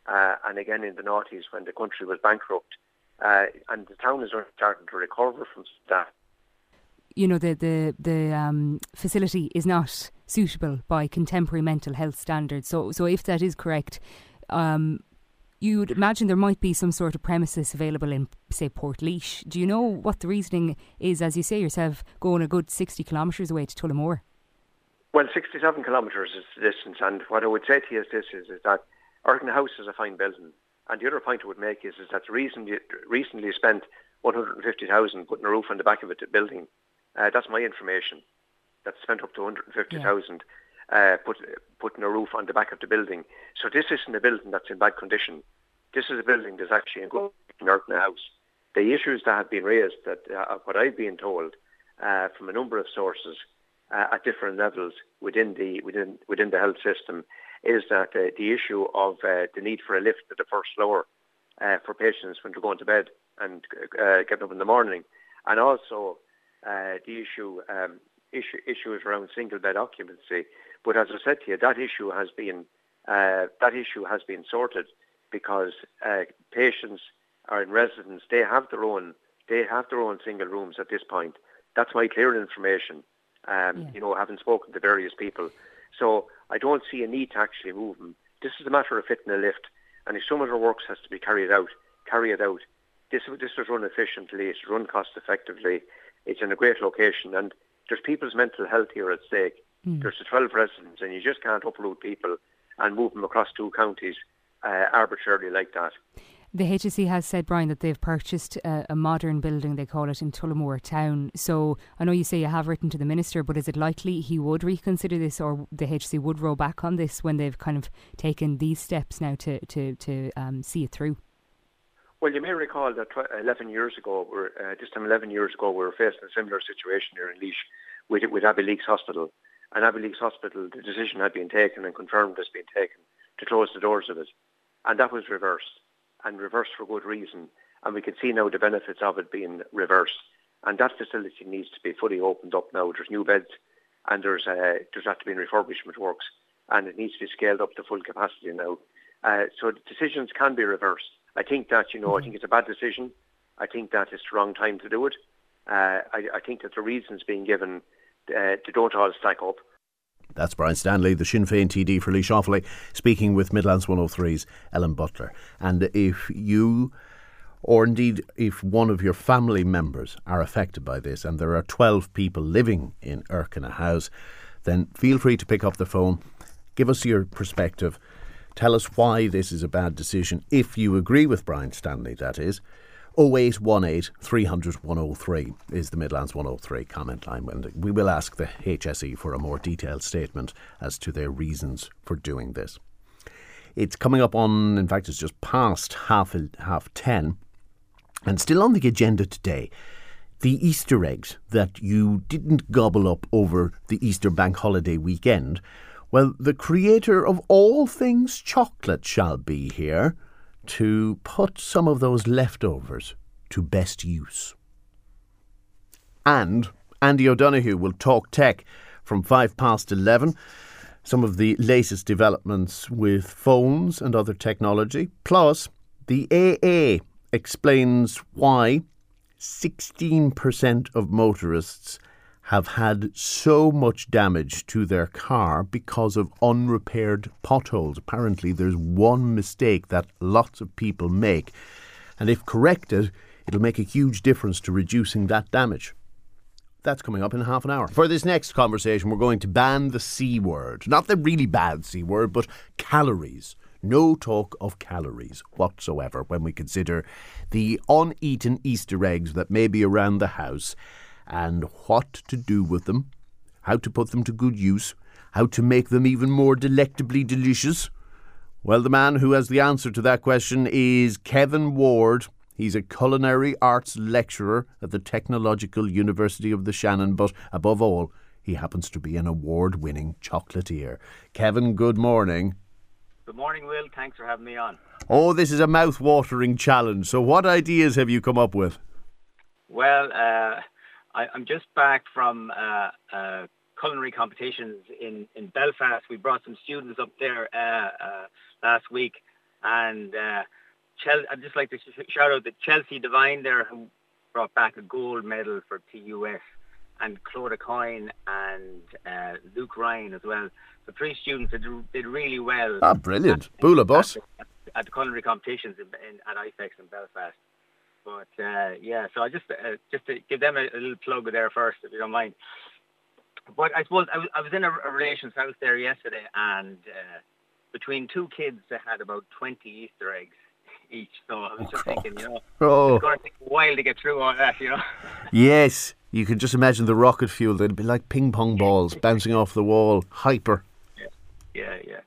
uh, and again in the noughties when the country was bankrupt. Uh, and the town is starting to recover from that. You know, the, the, the um, facility is not suitable by contemporary mental health standards. So, so if that is correct, um, you would imagine there might be some sort of premises available in, say, Portlaoise. Do you know what the reasoning is, as you say yourself, going a good 60 kilometres away to Tullamore? Well, 67 kilometres is the distance, and what I would say to you is this, is, is that Urton House is a fine building, and the other point I would make is, is that recently, recently spent 150,000 putting a roof on the back of it, the building. Uh, that's my information. That's spent up to 150,000 uh, put, putting a roof on the back of the building. So this isn't a building that's in bad condition. This is a building that's actually in good condition house. The issues that have been raised, that uh, what I've been told uh, from a number of sources uh, at different levels within the within within the health system, is that uh, the issue of uh, the need for a lift to the first floor for patients when they're going to bed and getting up in the morning, and also the issue um, issue, issues around single bed occupancy but as I said to you, that issue has been uh, that issue has been sorted because uh, patients are in residence. They have their own they have their own single rooms at this point. That's my clear information. Um, yeah. You know, having spoken to various people, so I don't see a need to actually move them. This is a matter of fitting a lift, and if some of the works has to be carried out, carry it out. This this was run efficiently. It's run cost effectively. It's in a great location, and there's people's mental health here at stake. Mm. There's the 12 residents, and you just can't uproot people and move them across two counties uh, arbitrarily like that. The HSE has said, Brian, that they've purchased a, a, modern building, they call it, in Tullamore town. So I know you say you have written to the Minister, but is it likely he would reconsider this or the HSE would roll back on this when they've kind of taken these steps now to, to, to um, see it through? Well, you may recall that 11 years ago, uh, this time 11 years ago, we were facing a similar situation here in Laois with, with Abbeyleix Hospital and Abbeyleix Hospital, the decision had been taken and confirmed has been taken to close the doors of it. And that was reversed, and reversed for good reason. And we can see now the benefits of it being reversed. And that facility needs to be fully opened up now. There's new beds, and there's uh, there's have to be refurbishment works, and it needs to be scaled up to full capacity now. Uh, so decisions can be reversed. I think that you know, I think it's a bad decision. I think that it's the wrong time to do it. Uh, I, I think that the reasons being given uh, they don't all stack up. That's Brian Stanley, the Sinn Féin TD for Laois Offaly, speaking with Midlands 103's Ellen Butler. And if you, or indeed if one of your family members are affected by this, and there are 12 people living in Erkina House, then feel free to pick up the phone, give us your perspective Tell us why this is a bad decision, if you agree with Brian Stanley, that is. 0818 300 103 is the Midlands 103 comment line. And We will ask the HSE for a more detailed statement as to their reasons for doing this. It's coming up on, in fact, it's just past half half ten, and still on the agenda today. The Easter eggs that you didn't gobble up over the Easter bank holiday weekend. Well, the creator of all things chocolate shall be here to put some of those leftovers to best use. And Andy O'Donoghue will talk tech from five past eleven. Some of the latest developments with phones and other technology. Plus, the AA explains why 16% of motorists have had so much damage to their car because of unrepaired potholes. Apparently, there's one mistake that lots of people make, and if corrected, it'll make a huge difference to reducing that damage. That's coming up in half an hour. For this next conversation, we're going to ban the C word. Not the really bad C word, but calories. No talk of calories whatsoever when we consider the uneaten Easter eggs that may be around the house and what to do with them, how to put them to good use, how to make them even more delectably delicious? Well, the man who has the answer to that question is Kevin Ward. He's a culinary arts lecturer at the Technological University of the Shannon, but above all, he happens to be an award winning chocolatier. Kevin, good morning. Good morning, Will. Thanks for having me on. Oh, this is a mouth watering challenge. So, what ideas have you come up with? Well, uh, I, am just back from uh, uh, culinary competitions in, in Belfast. We brought some students up there uh, uh last week, and uh, Chel- I'd just like to sh- shout out that Chelsea Devine there, who brought back a gold medal for TUS, and Claude Coyne and uh, Luke Ryan as well. The three students did, did really well. Ah, brilliant! Bualadh bos. At, at, the culinary competitions in, in, at IFEX in Belfast. But uh, yeah, so I just uh, just to give them a, a, little plug there first, if you don't mind. But I suppose I was, I was in a, a relations house there yesterday, and uh, between two kids, they had about twenty Easter eggs each. So I was just thinking, you know, *laughs* oh. it's going to take a while to get through all that, you know. *laughs* yes, you can just imagine the rocket fuel. They'd be like ping pong balls bouncing off the wall, hyper. Yeah, yeah, yeah.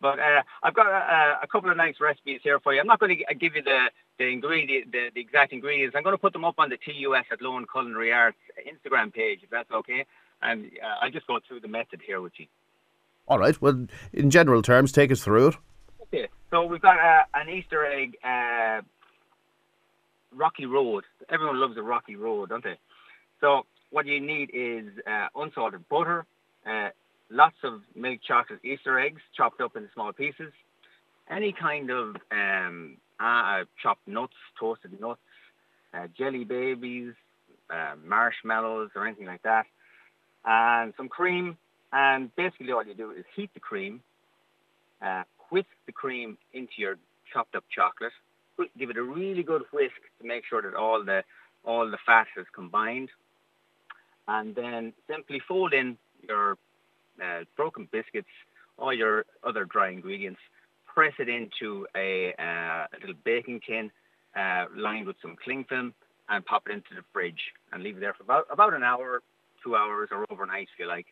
But uh, I've got a, a, couple of nice recipes here for you. I'm not going to give you the the ingredient, the, the exact ingredients. I'm going to put them up on the TUS Athlone Culinary Arts Instagram page, if that's okay. And uh, I'll just go through the method here with you. All right. Well, in general terms, take us through it. Okay. So we've got uh, an Easter egg uh, rocky road. Everyone loves a rocky road, don't they? So what you need is uh, unsalted butter, uh, lots of milk chocolate Easter eggs chopped up into small pieces, any kind of um, uh, chopped nuts, toasted nuts, uh, jelly babies, uh, marshmallows, or anything like that, and some cream. And basically, all you do is heat the cream, uh, whisk the cream into your chopped up chocolate, give it a really good whisk to make sure that all the all the fat is combined, and then simply fold in your uh, broken biscuits, all your other dry ingredients, press it into a, uh, a little baking tin uh, lined with some cling film and pop it into the fridge and leave it there for about, about an hour, two hours, or overnight if you like.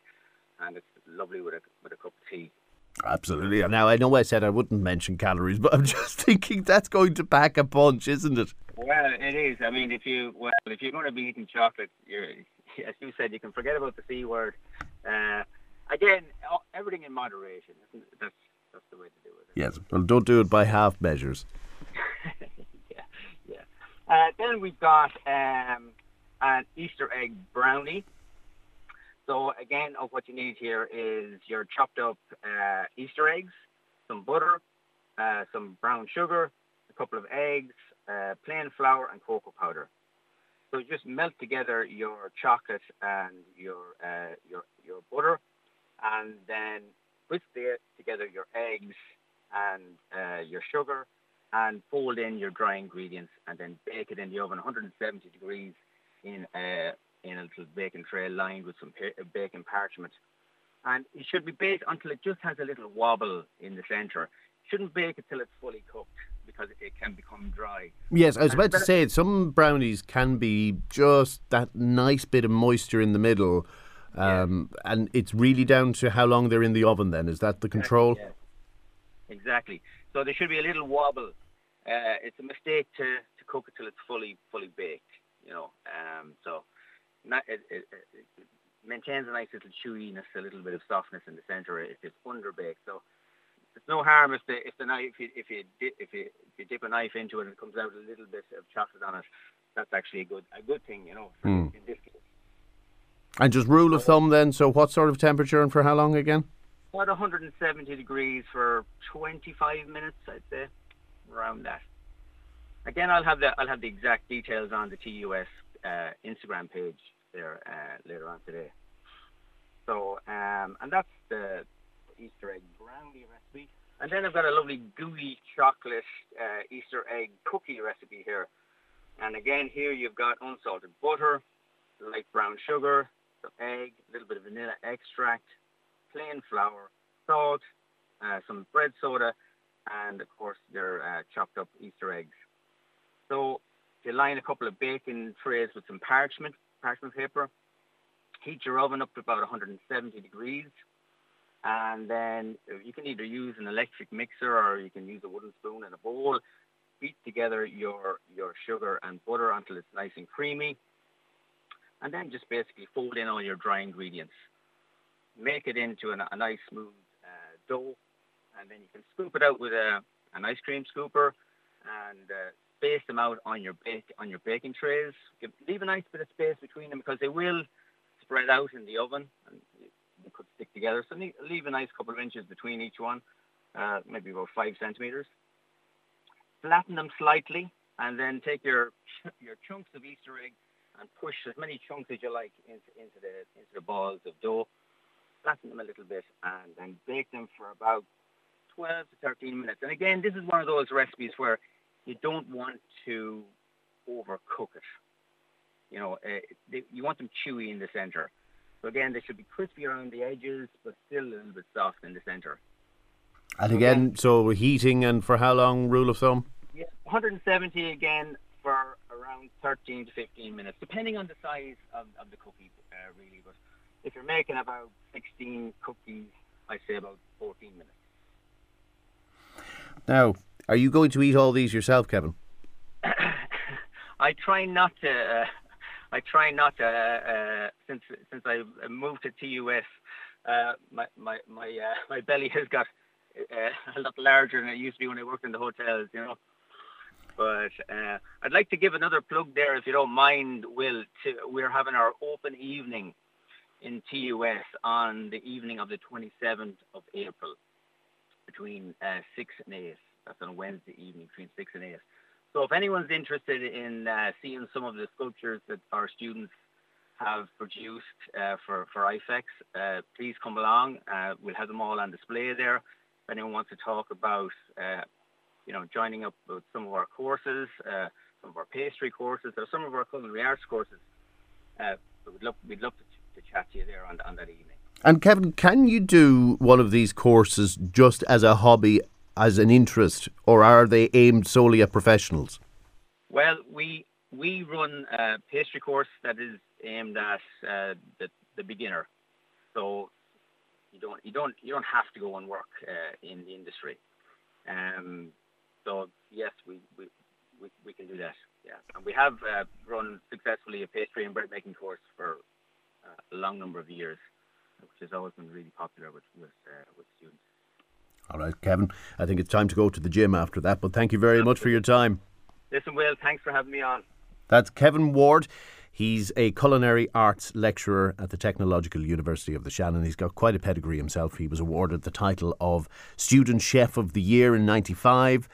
And it's lovely with a, with a cup of tea. Absolutely. Now, I know I said I wouldn't mention calories, *laughs* but I'm just thinking that's going to pack a punch, isn't it? Well, it is. I mean, if you well, if you're going to be eating chocolate, you're, *laughs* as you said, you can forget about the c word. Uh, again, everything in moderation. That's that's the way to do it. Yes. Well, don't do it by half measures. *laughs* yeah, yeah. Uh, then we've got um, an Easter egg brownie. So again, of what you need here is your chopped up uh, Easter eggs, some butter, uh, some brown sugar, a couple of eggs, uh, plain flour, and cocoa powder. So just melt together your chocolate and your uh, your your butter, and then whisk together your eggs and uh, your sugar and fold in your dry ingredients and then bake it in the oven 170 degrees in a, in a little baking tray lined with some baking parchment. And it should be baked until it just has a little wobble in the center. shouldn't bake it till it's fully cooked because it can become dry. Yes, I was about to say some brownies can be just that nice bit of moisture in the middle. Um, yeah. And it's really down to how long they're in the oven. Then is that the control? Exactly. So there should be a little wobble. Uh, it's a mistake to, to cook it till it's fully fully baked. You know, um, so not, it, it, it, maintains a nice little chewiness, a little bit of softness in the centre if it's underbaked. So it's no harm if the if the knife if you if you, dip, if you if you dip a knife into it and it comes out a little bit of chocolate on it. That's actually a good a good thing, you know, for, mm. in this case. And just rule of thumb then. So what sort of temperature and for how long again? About 170 degrees for 25 minutes, I'd say, around that. Again, I'll have the I'll have the exact details on the TUS uh, Instagram page there uh, later on today. So, um, and that's the Easter egg brownie recipe. And then I've got a lovely gooey chocolate uh, Easter egg cookie recipe here. And again, here you've got unsalted butter, light brown sugar, egg, a little bit of vanilla extract, plain flour, salt, uh, some bread soda, and of course their uh, chopped up Easter eggs. So you line a couple of baking trays with some parchment, parchment paper. Heat your oven up to about 170 degrees. And then you can either use an electric mixer or you can use a wooden spoon and a bowl. Beat together your, your sugar and butter until it's nice and creamy. And then just basically fold in all your dry ingredients. Make it into an, a nice smooth uh, dough. And then you can scoop it out with a, an ice cream scooper and uh, space them out on your bake on your baking trays. Give, leave a nice bit of space between them because they will spread out in the oven and they could stick together. So leave a nice couple of inches between each one, uh, maybe about five centimeters. Flatten them slightly, and then take your *laughs* your chunks of Easter egg and push as many chunks as you like into, into the into the balls of dough. Flatten them a little bit, and then bake them for about 12 to 13 minutes. And again, this is one of those recipes where you don't want to overcook it. You know, uh, they, you want them chewy in the center. So again, they should be crispy around the edges, but still a little bit soft in the center. And again, so heating and for how long? Rule of thumb? Yeah, 170 again for around 13 to 15 minutes, depending on the size of, of the cookie, uh, really. But if you're making about 16 cookies, I say about 14 minutes. Now, are you going to eat all these yourself, Kevin? *coughs* I try not to. Uh, I try not to. Uh, uh since since I moved to TUS, uh, my my my uh, *laughs* my belly has got uh, a lot larger than it used to be when I worked in the hotels. You know. But I'd like to give another plug there, if you don't mind, Will. To, we're having our open evening in TUS on the evening of the 27th of April between 6 and 8. That's on Wednesday evening between 6 and 8. So if anyone's interested in uh, seeing some of the sculptures that our students have produced uh, for, for IFEX, uh, please come along. Uh, we'll have them all on display there. If anyone wants to talk about, uh, you know, joining up with some of our courses, uh, some of our pastry courses, or some of our culinary arts courses, we'd love, we'd love to, to chat to you there on, on that evening. And Kevin, can you do one of these courses just as a hobby as an interest, or are they aimed solely at professionals? Well, we we run a pastry course that is aimed at uh, the, the beginner. So you don't you don't you don't have to go and work uh, in the industry. Um, so yes, we, we, we, we can do that. Yeah, and we have uh, run successfully a pastry and bread making course for uh, a long number of years, which has always been really popular with with, uh, with students. All right, Kevin. I think it's time to go to the gym after that, but thank you very much for your time. Listen, Will, thanks for having me on. That's Kevin Ward. He's a culinary arts lecturer at the Technological University of the Shannon. He's got quite a pedigree himself. He was awarded the title of Student Chef of the Year in 95.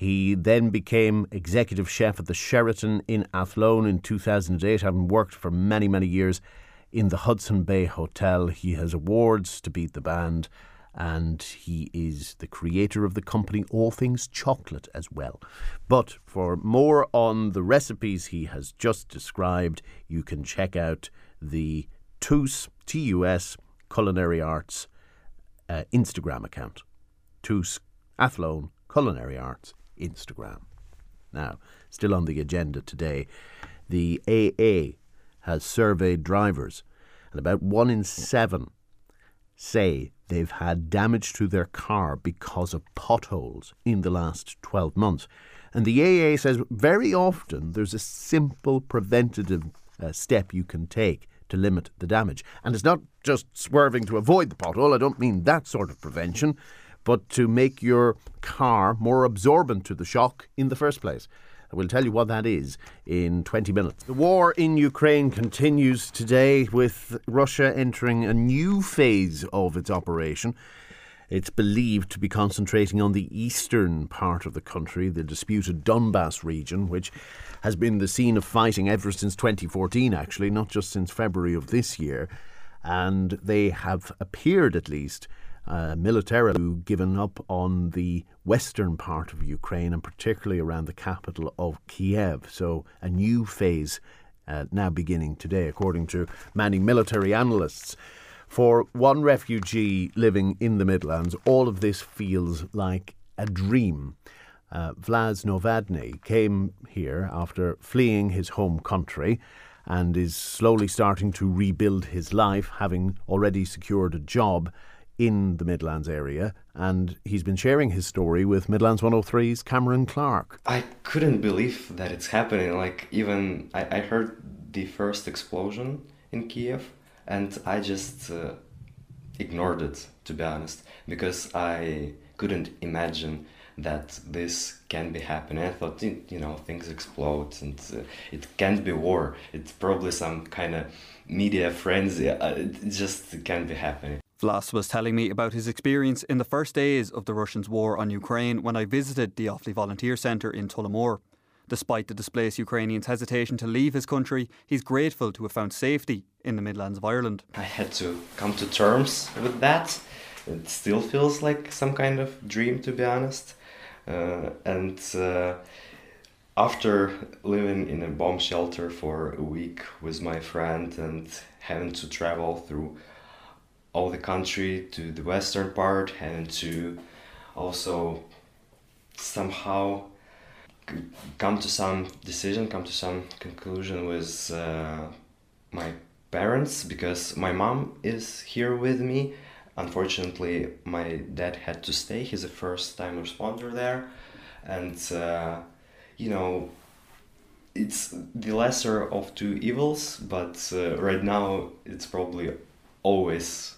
He then became executive chef at the Sheraton in Athlone in 2008, having worked for many, many years in the Hodson Bay Hotel. He has awards to beat the band and he is the creator of the company All Things Chocolate as well. But for more on the recipes he has just described, you can check out the TUS, TUS Culinary Arts uh, Instagram account. TUS Athlone Culinary Arts Instagram. Now, still on the agenda today, the AA has surveyed drivers, and about one in seven say they've had damage to their car because of potholes in the last 12 months. And the AA says very often there's a simple preventative uh, step you can take to limit the damage. And it's not just swerving to avoid the pothole, I don't mean that sort of prevention, but to make your car more absorbent to the shock in the first place. I will tell you what that is in 20 minutes. The war in Ukraine continues today with Russia entering a new phase of its operation. It's believed to be concentrating on the eastern part of the country, the disputed Donbass region, which has been the scene of fighting ever since 2014, actually, not just since February of this year. And they have appeared, at least, militarily given up on the western part of Ukraine and particularly around the capital of Kiev. So a new phase uh, now beginning today, according to many military analysts. For one refugee living in the Midlands, all of this feels like a dream. Uh, Vlas Novadny came here after fleeing his home country and is slowly starting to rebuild his life, having already secured a job in the Midlands area. And he's been sharing his story with Midlands 103's Cameron Clark. I couldn't believe that it's happening. Like, even I, I heard the first explosion in Kiev and I just uh, ignored it to be honest because I couldn't imagine that this can be happening. I thought you know things explode and uh, it can't be war. It's probably some kind of media frenzy. Uh, it just can't be happening. Vlas was telling me about his experience in the first days of the Russians' war on Ukraine when I visited the Offaly Volunteer Centre in Tullamore. Despite the displaced Ukrainian's hesitation to leave his country, he's grateful to have found safety in the Midlands of Ireland. I had to come to terms with that. It still feels like some kind of dream, to be honest. Uh, and uh, after living in a bomb shelter for a week with my friend and having to travel through all the country to the western part, and to also somehow come to some decision, come to some conclusion with uh, my parents because my mom is here with me. Unfortunately, my dad had to stay. He's a first time responder there. And, uh, you know, it's the lesser of two evils, but uh, right now it's probably always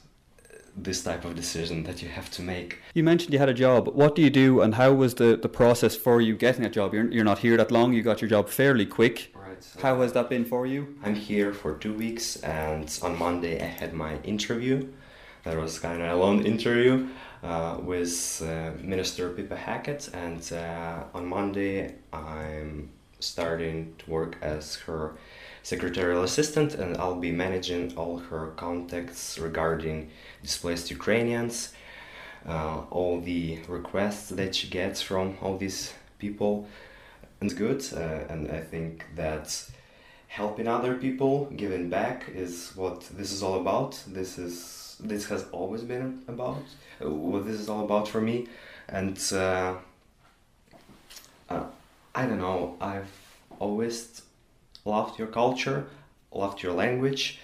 this type of decision that you have to make. You mentioned you had a job. What do you do, and how was the, the process for you getting a job? You're, you're not here that long, you got your job fairly quick. Right. So How has that been for you? I'm here for two weeks, and on Monday I had my interview. That was kind of a long interview uh, with uh, Minister Pippa Hackett, and uh, on Monday I'm starting to work as her secretarial assistant, and I'll be managing all her contacts regarding displaced Ukrainians, uh, all the requests that she gets from all these people. It's good, uh, and I think that helping other people, giving back, is what this is all about. This is this has always been about uh, what this is all about for me, and uh, uh, I don't know. I've always loved your culture, loved your language,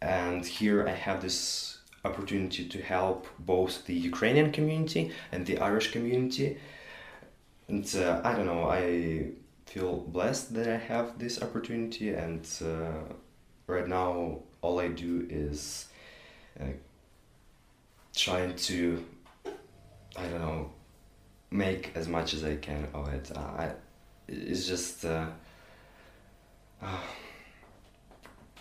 and here I have this opportunity to help both the Ukrainian community and the Irish community. And uh, I don't know, I feel blessed that I have this opportunity, and uh, right now all I do is uh, trying to, I don't know, make as much as I can of it. Uh, I, it's just uh,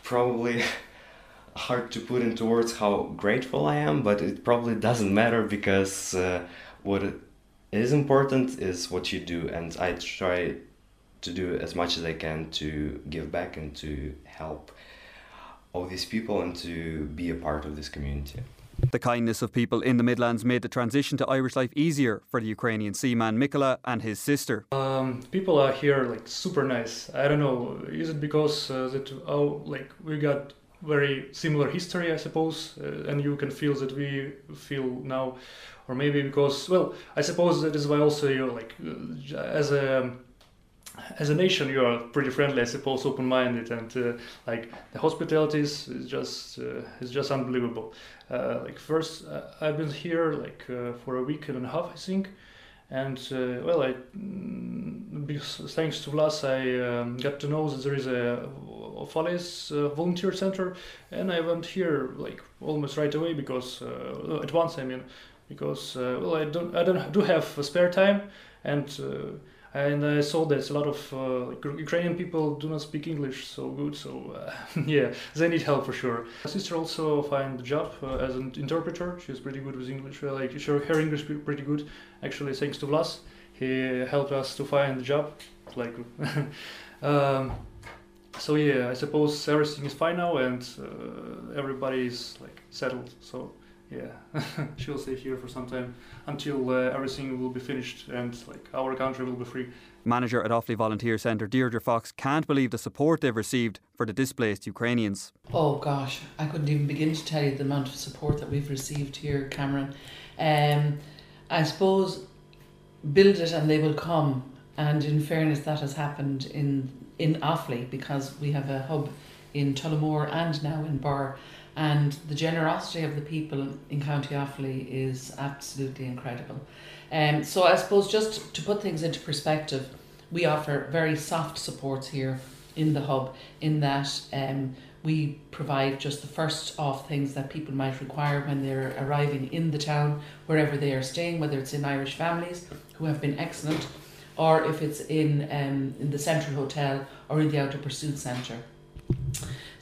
probably *laughs* hard to put into words how grateful I am, but it probably doesn't matter because uh, what is important is what you do, and I try to do as much as I can to give back and to help all these people and to be a part of this community. The kindness of people in the Midlands made the transition to Irish life easier for the Ukrainian seaman Mikola and his sister. Um, people are here like super nice. I don't know. Is it because uh, that oh like we got very similar history, I suppose, uh, and you can feel that we feel now, or maybe because, well, I suppose that is why also you're like, uh, as a as a nation, you are pretty friendly, I suppose, open-minded, and uh, like the hospitality is, just uh, is just unbelievable. Uh, like first, uh, I've been here like uh, for a week and a half, I think, and uh, well, I mm, because thanks to Vlas, I um, got to know that there is a Fales volunteer center, and I went here like almost right away because at once, I mean, because well, I don't I don't do have spare time. And and I saw that a lot of uh, Ukrainian people do not speak English so good, so uh, *laughs* yeah, they need help for sure. My sister also find a job uh, as an interpreter. She's pretty good with English. like sure, her English is pretty good. Actually, thanks to Vlas, he helped us to find a job. Like, *laughs* um, so yeah, I suppose everything is fine now and uh, everybody is like settled. So yeah, *laughs* she'll stay here for some time until uh, everything will be finished and like our country will be free. Manager at Offaly Volunteer Centre, Deirdre Fox, can't believe the support they've received for the displaced Ukrainians. Oh gosh, I couldn't even begin to tell you the amount of support that we've received here, Cameron. Um, I suppose build it and they will come. And in fairness, that has happened in in Offaly because we have a hub in Tullamore and now in Birr and the generosity of the people in County Offaly is absolutely incredible. Um, so I suppose just to put things into perspective, we offer very soft supports here in the hub in that um, we provide just the first of things that people might require when they're arriving in the town, wherever they are staying, whether it's in Irish families who have been excellent, or if it's in um, in the Central Hotel or in the Outer Pursuit Centre.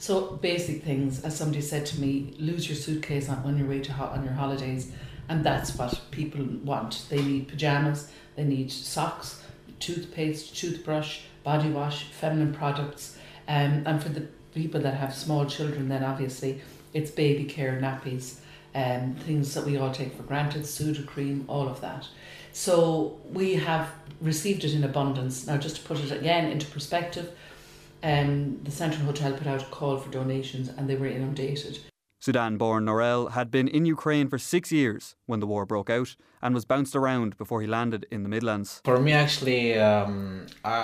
So basic things, as somebody said to me, lose your suitcase on, on your way to ho- on your holidays, and that's what people want. They need pajamas, they need socks, toothpaste, toothbrush, body wash, feminine products, um, and for the people that have small children, then obviously it's baby care, nappies, um, things that we all take for granted, Sudocrem, all of that. So we have received it in abundance. Now, just to put it again into perspective, um, the Central Hotel put out a call for donations and they were inundated. Sudan born Norel had been in Ukraine for six years when the war broke out and was bounced around before he landed in the Midlands. For me, actually, um, I,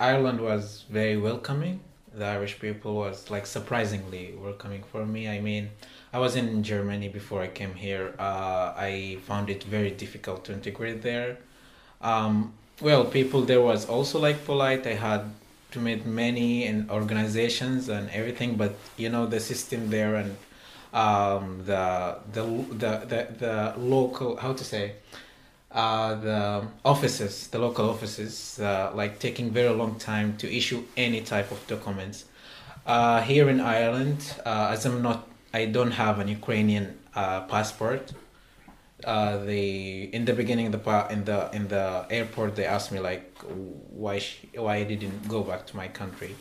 I, Ireland was very welcoming. The Irish people was like surprisingly welcoming for me. I mean, I was in Germany before I came here. Uh, I found it very difficult to integrate there. Um, well, people there was also like polite. I had to meet many and organizations and everything but you know the system there and um, the, the the the the local how to say uh, the offices the local offices uh, like taking very long time to issue any type of documents. Uh, here in Ireland uh, as I'm not I don't have an Ukrainian uh, passport uh, they in the beginning in the in the in the airport they asked me like why she, why I didn't go back to my country.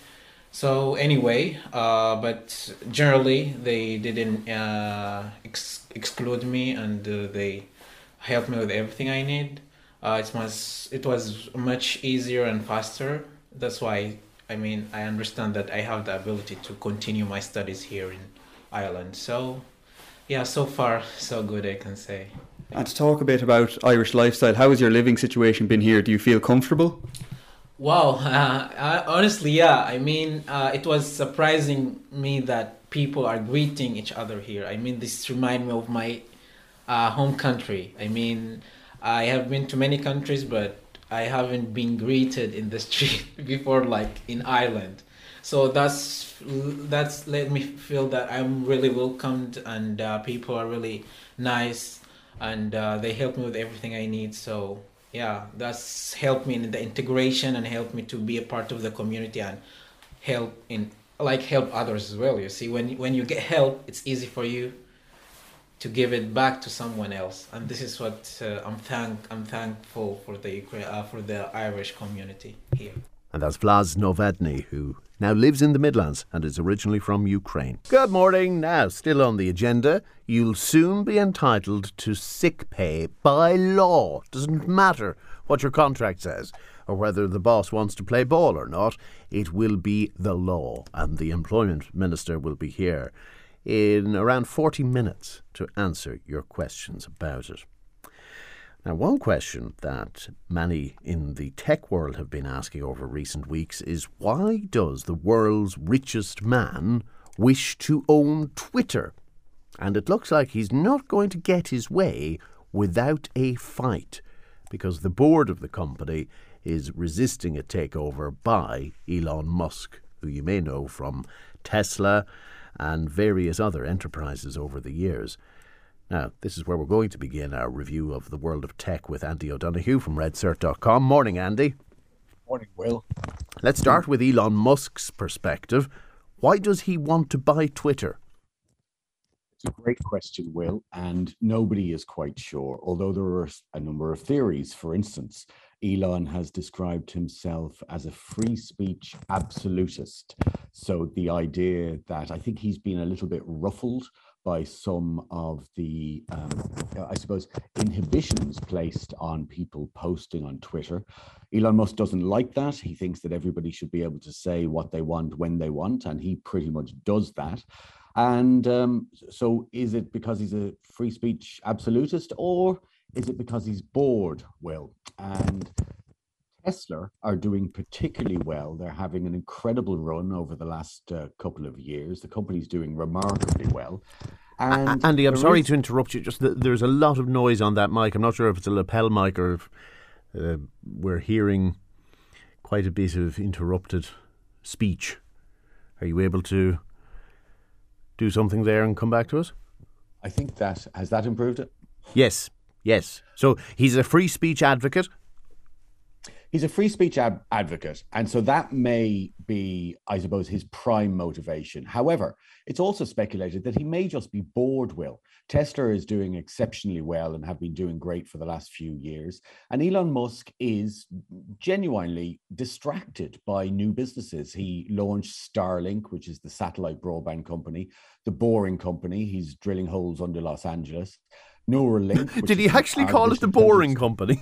So anyway, uh, but generally they didn't uh, ex- exclude me and uh, they helped me with everything I need. Uh, it was it was much easier and faster. That's why I mean I understand that I have the ability to continue my studies here in Ireland. So yeah, so far so good I can say. And to talk a bit about Irish lifestyle, how has your living situation been here? Do you feel comfortable? Wow, *laughs* uh, I, honestly, yeah. I mean, uh, it was surprising me that people are greeting each other here. I mean, this remind me of my uh, home country. I mean, I have been to many countries, but I haven't been greeted in the *laughs* street before, like in Ireland. So that's that's let me feel that I'm really welcomed and uh, people are really nice and uh, they help me with everything I need. So yeah, that's helped me in the integration and helped me to be a part of the community and help in like help others as well. You see, when when you get help, it's easy for you to give it back to someone else, and this is what uh, I'm thank I'm thankful for the uh, for the Irish community here. And that's Vlas Novedny, who now lives in the Midlands and is originally from Ukraine. Good morning. Now, still on the agenda, you'll soon be entitled to sick pay by law. Doesn't matter what your contract says or whether the boss wants to play ball or not. It will be the law, and the employment minister will be here in around 40 minutes to answer your questions about it. Now, one question that many in the tech world have been asking over recent weeks is why does the world's richest man wish to own Twitter? And it looks like he's not going to get his way without a fight because the board of the company is resisting a takeover by Elon Musk, who you may know from Tesla and various other enterprises over the years. Now, this is where we're going to begin our review of the world of tech with Andy O'Donoghue from redcert.com. Morning, Andy. Morning, Will. Let's start with Elon Musk's perspective. Why does he want to buy Twitter? It's a great question, Will, and nobody is quite sure, although there are a number of theories. For instance, Elon has described himself as a free speech absolutist. So the idea that I think he's been a little bit ruffled by some of the, um, I suppose, inhibitions placed on people posting on Twitter. Elon Musk doesn't like that. He thinks that everybody should be able to say what they want when they want, and he pretty much does that. And um, so, is it because he's a free speech absolutist, or is it because he's bored? Well, and Tesla are doing particularly well. They're having an incredible run over the last uh, couple of years. The company's doing remarkably well. And Andy, I'm sorry is... to interrupt you. Just the, there's a lot of noise on that mic. I'm not sure if it's a lapel mic or if uh, we're hearing quite a bit of interrupted speech. Are you able to do something there and come back to us? I think that has that improved it. Yes, yes. So he's a free speech advocate he's a free speech ab- advocate. And so that may be, I suppose, his prime motivation. However, it's also speculated that he may just be bored, Will. Tesla is doing exceptionally well and have been doing great for the last few years. And Elon Musk is genuinely distracted by new businesses. He launched Starlink, which is the satellite broadband company, the boring company. He's drilling holes under Los Angeles. Neuralink. Did he actually call it the boring company?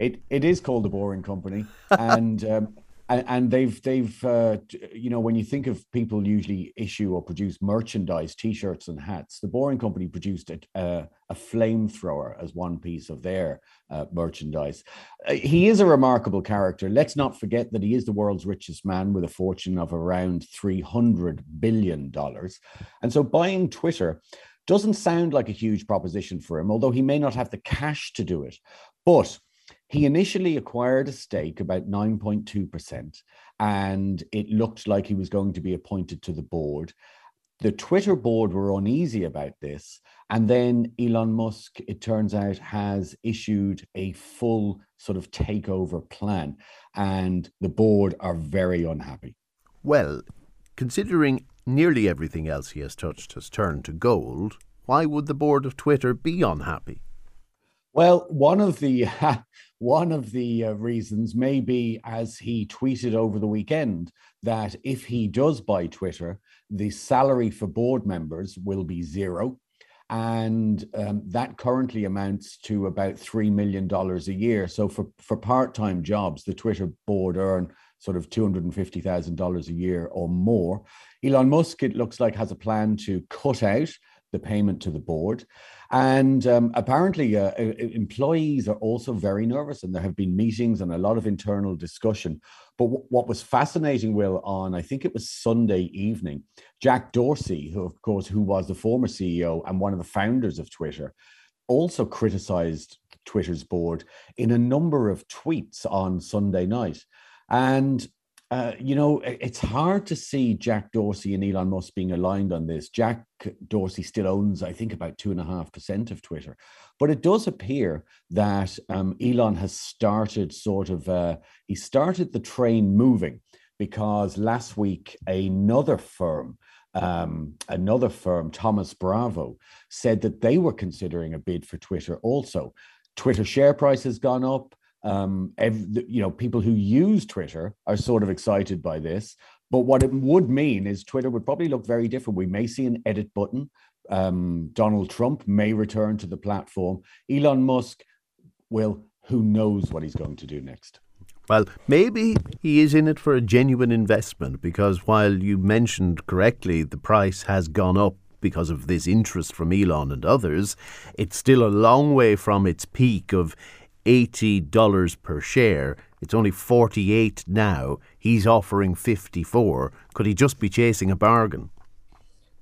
It it is called the Boring Company, *laughs* and um, and, and, they've they've uh, you know when you think of people usually issue or produce merchandise, T-shirts and hats, the Boring Company produced a, a, a flamethrower as one piece of their uh, merchandise. Uh, he is a remarkable character. Let's not forget that he is the world's richest man with a fortune of around three hundred billion dollars, and so buying Twitter doesn't sound like a huge proposition for him, although he may not have the cash to do it, but he initially acquired a stake, about 9.2%, and it looked like he was going to be appointed to the board. The Twitter board were uneasy about this. And then Elon Musk, it turns out, has issued a full sort of takeover plan. And the board are very unhappy. Well, considering nearly everything else he has touched has turned to gold, why would the board of Twitter be unhappy? Well, one of the *laughs* one of the uh, reasons may be, as he tweeted over the weekend, that if he does buy Twitter, the salary for board members will be zero, and um, that currently amounts to about three million dollars a year. So for for part time jobs, the Twitter board earn sort of two hundred and fifty thousand dollars a year or more. Elon Musk, it looks like, has a plan to cut out the payment to the board. And um, apparently, uh, employees are also very nervous, and there have been meetings and a lot of internal discussion. But w- what was fascinating, Will, on I think it was Sunday evening, Jack Dorsey, who of course who was the former CEO and one of the founders of Twitter, also criticized Twitter's board in a number of tweets on Sunday night. And uh, you know, it's hard to see Jack Dorsey and Elon Musk being aligned on this. Jack Dorsey still owns, I think, about two and a half percent of Twitter, but it does appear that um, Elon has started sort of uh, he started the train moving because last week another firm. Um, another firm, Thoma Bravo, said that they were considering a bid for Twitter also. Twitter share price has gone up Um, every, you know, people who use Twitter are sort of excited by this. But what it would mean is Twitter would probably look very different. We may see an edit button. Um, Donald Trump may return to the platform. Elon Musk will, who knows what he's going to do next. Well, maybe he is in it for a genuine investment because while you mentioned correctly the price has gone up because of this interest from Elon and others, it's still a long way from its peak of $80 per share. It's only 48 now. He's offering 54. Could he just be chasing a bargain?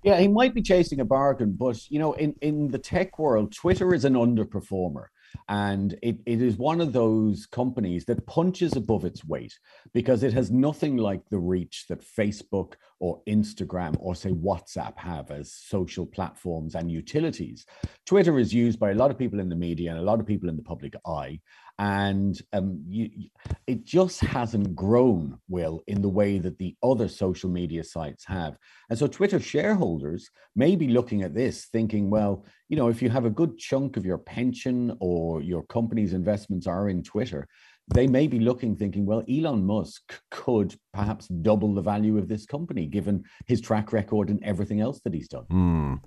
Yeah, he might be chasing a bargain, but you know, in, in the tech world, Twitter is an underperformer. And it, it is one of those companies that punches above its weight because it has nothing like the reach that Facebook or Instagram or, say, WhatsApp have as social platforms and utilities. Twitter is used by a lot of people in the media and a lot of people in the public eye and um, you, it just hasn't grown will in the way that the other social media sites have and so twitter shareholders may be looking at this thinking well you know if you have a good chunk of your pension or your company's investments are in twitter they may be looking thinking well elon musk could perhaps double the value of this company given his track record and everything else that he's done mm.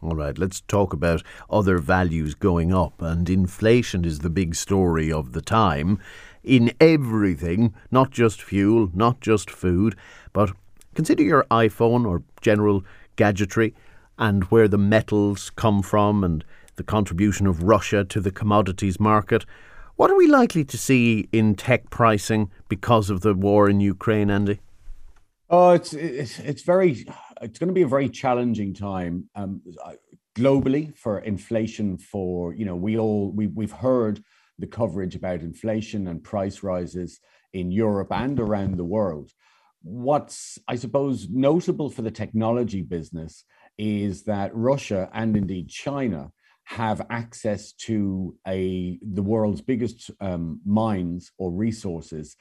All right, let's talk about other values going up. And inflation is the big story of the time in everything, not just fuel, not just food. But consider your iPhone or general gadgetry and where the metals come from and the contribution of Russia to the commodities market. What are we likely to see in tech pricing because of the war in Ukraine, Andy? Oh, it's it's it's very it's going to be a very challenging time um, globally for inflation. For you know, we all we we've heard the coverage about inflation and price rises in Europe and around the world. What's I suppose notable for the technology business is that Russia and indeed China have access to a the world's biggest um, mines or resources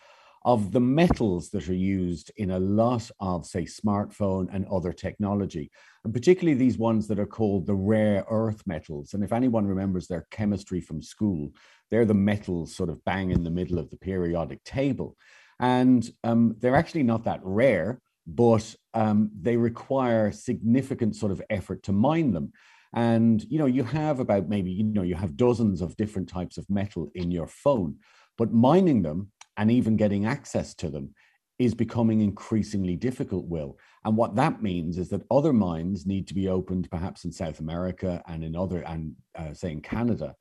of the metals that are used in a lot of, say, smartphone and other technology, and particularly these ones that are called the rare earth metals. And if anyone remembers their chemistry from school, they're the metals sort of bang in the middle of the periodic table. And um, they're actually not that rare, but um, they require significant sort of effort to mine them. And you know, you have about maybe you know you have dozens of different types of metal in your phone, but mining them and even getting access to them is becoming increasingly difficult, Will. And what that means is that other mines need to be opened, perhaps in South America and in other, and uh, say in Canada.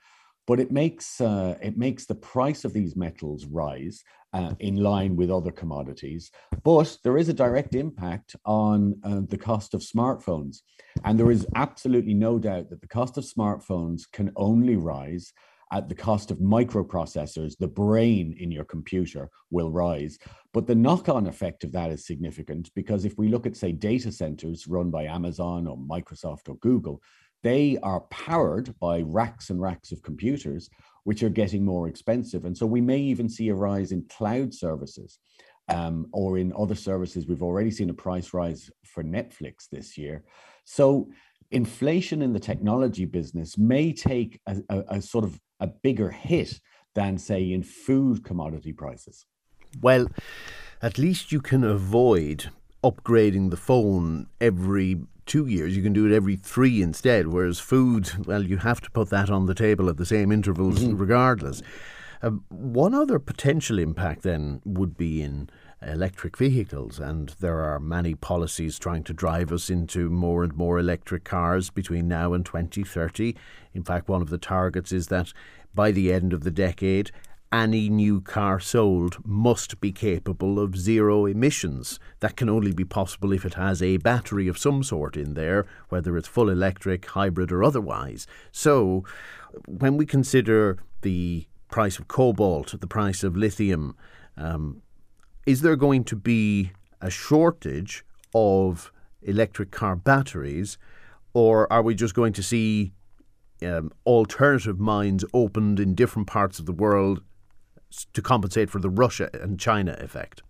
But it makes uh, it makes the price of these metals rise uh, in line with other commodities. But there is a direct impact on uh, the cost of smartphones, and there is absolutely no doubt that the cost of smartphones can only rise at the cost of microprocessors, the brain in your computer will rise. But the knock on effect of that is significant because if we look at, say, data centers run by Amazon or Microsoft or Google, they are powered by racks and racks of computers, which are getting more expensive. And so we may even see a rise in cloud services. Um, or in other services, we've already seen a price rise for Netflix this year. So inflation in the technology business may take a, a, a, sort of a bigger hit than, say, in food commodity prices. Well, at least you can avoid upgrading the phone every two years. You can do it every three instead. Whereas food, well, you have to put that on the table at the same intervals mm-hmm. regardless. Uh, one other potential impact then would be in electric vehicles, and there are many policies trying to drive us into more and more electric cars between now and 2030. In fact, one of the targets is that by the end of the decade, any new car sold must be capable of zero emissions. That can only be possible if it has a battery of some sort in there, whether it's full electric, hybrid, or otherwise. So, when we consider the price of cobalt, the price of lithium, um, is there going to be a shortage of electric car batteries, or are we just going to see um, alternative mines opened in different parts of the world to compensate for the Russia and China effect?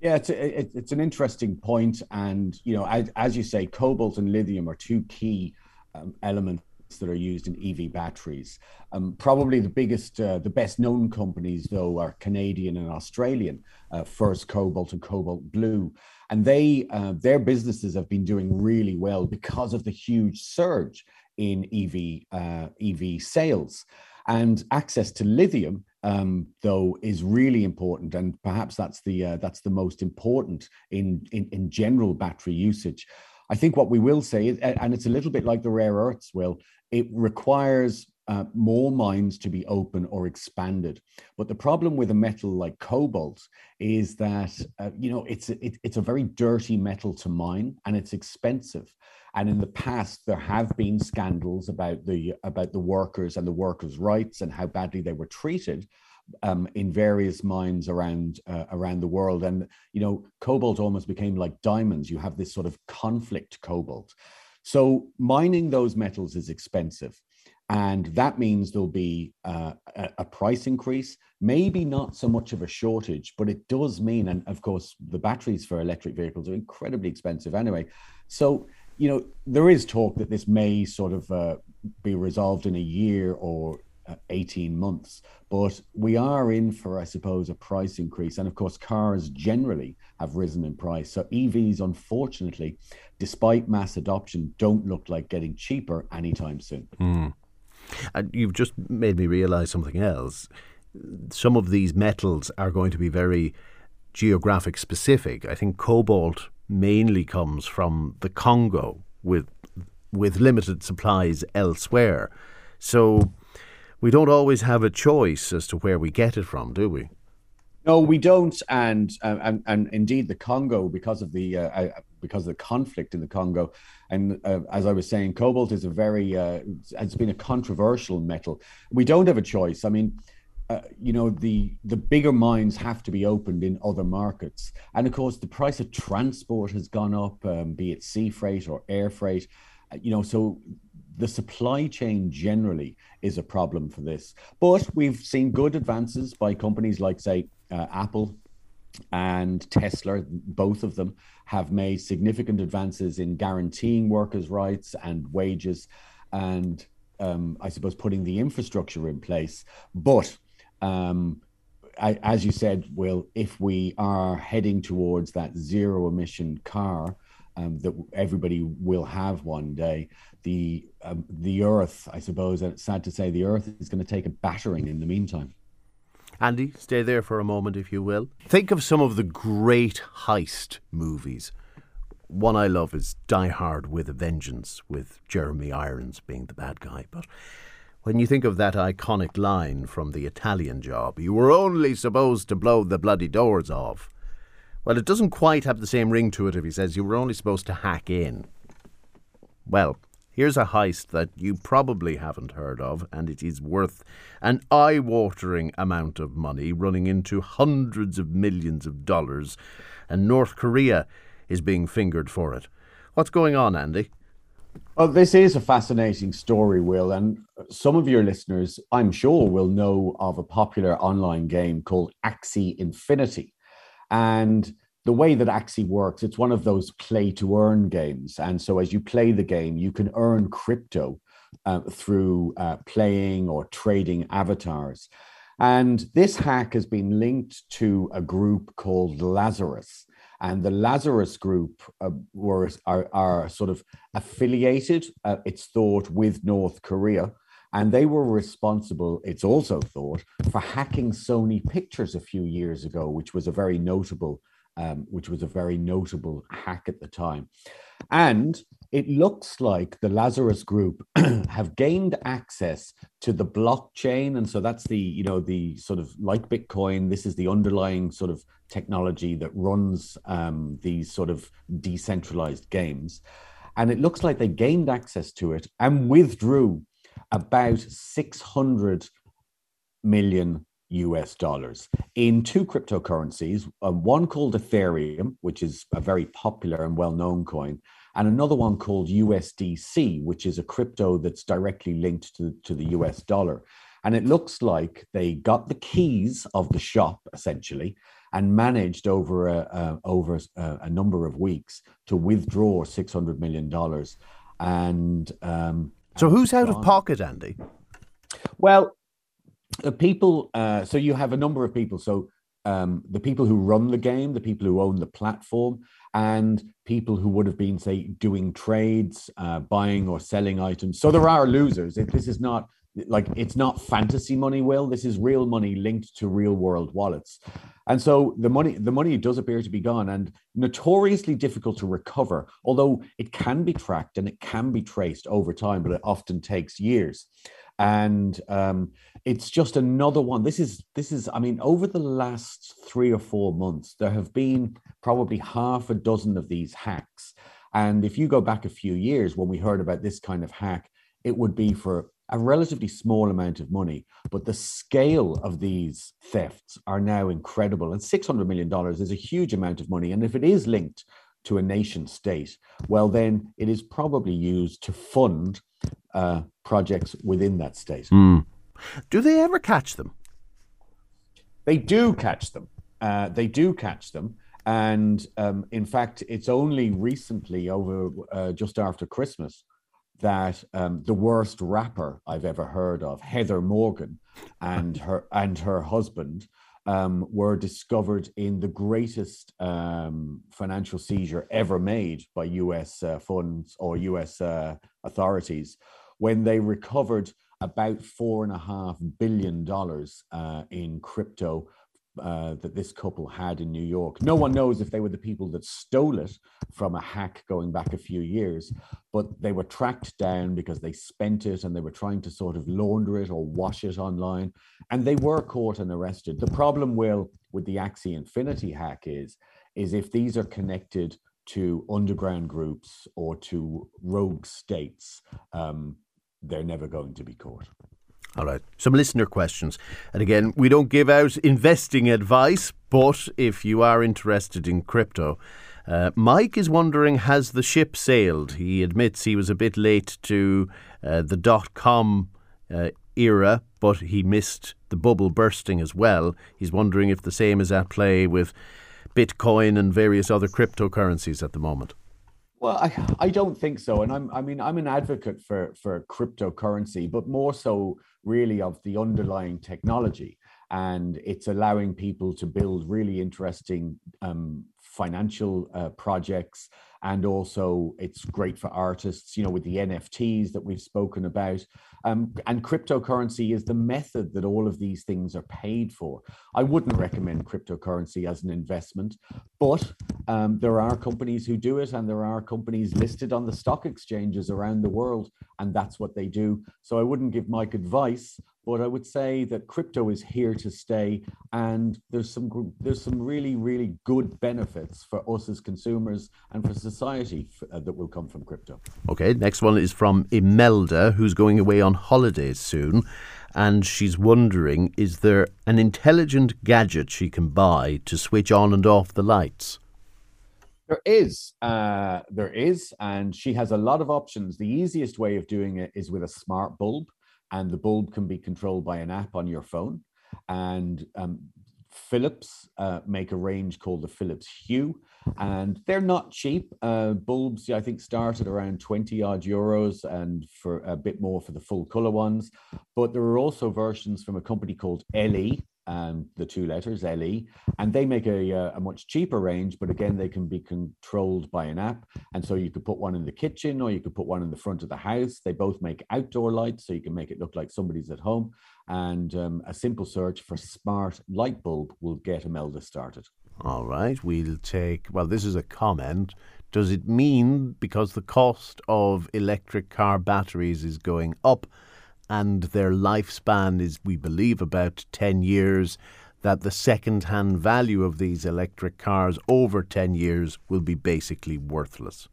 Yeah, it's a, it's an interesting point, and you know, as, as you say, cobalt and lithium are two key um, elements that are used in EV batteries. Um, probably the biggest, uh, the best known companies, though, are Canadian and Australian, uh, First Cobalt and Cobalt Blue. And they, uh, their businesses have been doing really well because of the huge surge in EV, uh, EV sales. And access to lithium, um, though, is really important, and perhaps that's the uh, that's the most important in, in in general battery usage. I think what we will say, and it's a little bit like the rare earths, will it requires uh, more mines to be open or expanded. But the problem with a metal like cobalt is that uh, you know it's it, it's a very dirty metal to mine and it's expensive. And in the past, there have been scandals about the about the workers and the workers' rights and how badly they were treated um, in various mines around uh, around the world. And you know, cobalt almost became like diamonds. You have this sort of conflict cobalt. So mining those metals is expensive. And that means there'll be uh, a, price increase, maybe not so much of a shortage, but it does mean, and of course, the batteries for electric vehicles are incredibly expensive anyway. So, you know, there is talk that this may sort of uh, be resolved in a year or 18 months. But we are in for, I suppose, a price increase. And of course, cars generally have risen in price. So EVs, unfortunately, despite mass adoption, don't look like getting cheaper anytime soon. Mm. And you've just made me realize something else. Some of these metals are going to be very geographic specific. I think cobalt mainly comes from the Congo with with limited supplies elsewhere. So we don't always have a choice as to where we get it from, do we? No, we don't, and uh, and and indeed, the Congo, because of the uh, uh, because of the conflict in the Congo, and uh, as I was saying, cobalt is a very uh, has been a controversial metal. We don't have a choice. I mean, uh, you know, the the bigger mines have to be opened in other markets, and of course, the price of transport has gone up, um, be it sea freight or air freight. You know, so the supply chain generally is a problem for this. But we've seen good advances by companies like, say, uh, Apple and Tesla, both of them have made significant advances in guaranteeing workers' rights and wages, and um, I suppose putting the infrastructure in place. But um, I, as you said, Will, if we are heading towards that zero emission car, um, that everybody will have one day. The um, the Earth, I suppose, and it's sad to say, the Earth is going to take a battering in the meantime. Andy, stay there for a moment, if you will. Think of some of the great heist movies. One I love is Die Hard with a Vengeance, with Jeremy Irons being the bad guy. But when you think of that iconic line from the Italian job, you were only supposed to blow the bloody doors off. Well, it doesn't quite have the same ring to it if he says you were only supposed to hack in. Well, here's a heist that you probably haven't heard of, and it is worth an eye watering amount of money, running into hundreds of millions of dollars, and North Korea is being fingered for it. What's going on, Andy? Well, this is a fascinating story, Will, and some of your listeners, I'm sure, will know of a popular online game called Axie Infinity. And the way that Axie works, it's one of those play to earn games. And so as you play the game, you can earn crypto uh, through uh, playing or trading avatars. And this hack has been linked to a group called Lazarus. And the Lazarus group uh, were, are, are, sort of affiliated, uh, it's thought, with North Korea. And they were responsible, it's also thought, for hacking Sony Pictures a few years ago, which was a very notable, um, which was a very notable hack at the time. And it looks like the Lazarus Group *clears throat* have gained access to the blockchain, and so that's the you know the sort of like Bitcoin. This is the underlying sort of technology that runs um, these sort of decentralized games, and it looks like they gained access to it and withdrew about 600 million US dollars in two cryptocurrencies, uh, one called Ethereum, which is a very popular and well known coin, and another one called USDC, which is a crypto that's directly linked to, to the US dollar. And it looks like they got the keys of the shop essentially and managed over a, a over a, a, number of weeks to withdraw $600 million. And um, So who's out of pocket, Andy? Well, the people. Uh, so you have a number of people. So um, the people who run the game, the people who own the platform, and people who would have been, say, doing trades, uh, buying or selling items. So there are losers. It, this is not like it's not fantasy money will. This is real money linked to real world wallets. And so the money the money does appear to be gone and notoriously difficult to recover although it can be tracked and it can be traced over time but it often takes years. And um, it's just another one. This is this is i mean over the last three or four months there have been probably half a dozen of these hacks. And if you go back a few years when we heard about this kind of hack it would be for a relatively small amount of money, but the scale of these thefts are now incredible. And $600 million is a huge amount of money. And if it is linked to a nation state, well, then it is probably used to fund uh, projects within that state. Mm. Do they ever catch them? They do catch them. Uh, they do catch them. And um, in fact, it's only recently, over uh, just after Christmas, that um, the worst rapper I've ever heard of, Heather Morgan, and her and her husband um, were discovered in the greatest um, financial seizure ever made by U.S. Uh, funds or U.S. Uh, authorities when they recovered about four and a half billion dollars uh, in crypto uh, that this couple had in New York. No one knows if they were the people that stole it from a hack going back a few years, but they were tracked down because they spent it and they were trying to sort of launder it or wash it online. And they were caught and arrested. The problem, Will, with the Axie Infinity hack is, is if these are connected to underground groups or to rogue states, um, they're never going to be caught. All right. Some listener questions. And again, we don't give out investing advice, but if you are interested in crypto, uh, Mike is wondering has the ship sailed? He admits he was a bit late to uh, the dot com uh, era, but he missed the bubble bursting as well. He's wondering if the same is at play with Bitcoin and various other cryptocurrencies at the moment. Well, I, I don't think so. And I'm I mean I'm an advocate for for cryptocurrency, but more so really of the underlying technology. And it's allowing people to build really interesting um, financial uh, projects and also it's great for artists you know with the nfts that we've spoken about um, and cryptocurrency is the method that all of these things are paid for i wouldn't recommend cryptocurrency as an investment but um, there are companies who do it and there are companies listed on the stock exchanges around the world and that's what they do so i wouldn't give mike advice but I would say that crypto is here to stay, and there's some there's some really really good benefits for us as consumers and for society uh, that will come from crypto. Okay, next one is from Imelda, who's going away on holidays soon, and she's wondering: is there an intelligent gadget she can buy to switch on and off the lights? There is, uh, there is, and she has a lot of options. The easiest way of doing it is with a smart bulb and the bulb can be controlled by an app on your phone. And um, Philips uh, make a range called the Philips Hue, and they're not cheap. Uh, bulbs, I think, start at around 20 odd euros and for a bit more for the full color ones. But there are also versions from a company called LE, and the two letters LE, and they make a, uh, a much cheaper range, but again, they can be controlled by an app. And so you could put one in the kitchen or you could put one in the front of the house. They both make outdoor lights, so you can make it look like somebody's at home. And um, a simple search for smart light bulb will get Imelda started. All right, we'll take, well, this is a comment. Does it mean because the cost of electric car batteries is going up? And their lifespan is, we believe, about 10 years, that the second hand value of these electric cars over 10 years will be basically worthless?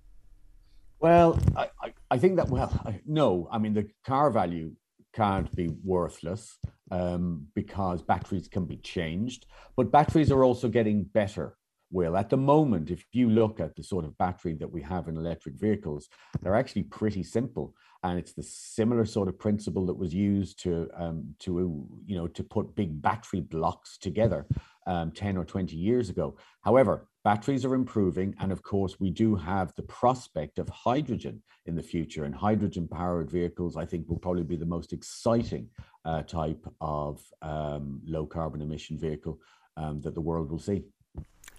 Well, I, I, think that, well, I, no, I mean, the car value can't be worthless um, because batteries can be changed, but batteries are also getting better. Will at the moment, if you look at the sort of battery that we have in electric vehicles, they're actually pretty simple and it's the similar sort of principle that was used to um, to you know to put big battery blocks together um, 10 or 20 years ago. However, batteries are improving, and of course, we do have the prospect of hydrogen in the future. And hydrogen powered vehicles, I think, will probably be the most exciting uh, type of um, low carbon emission vehicle um, that the world will see.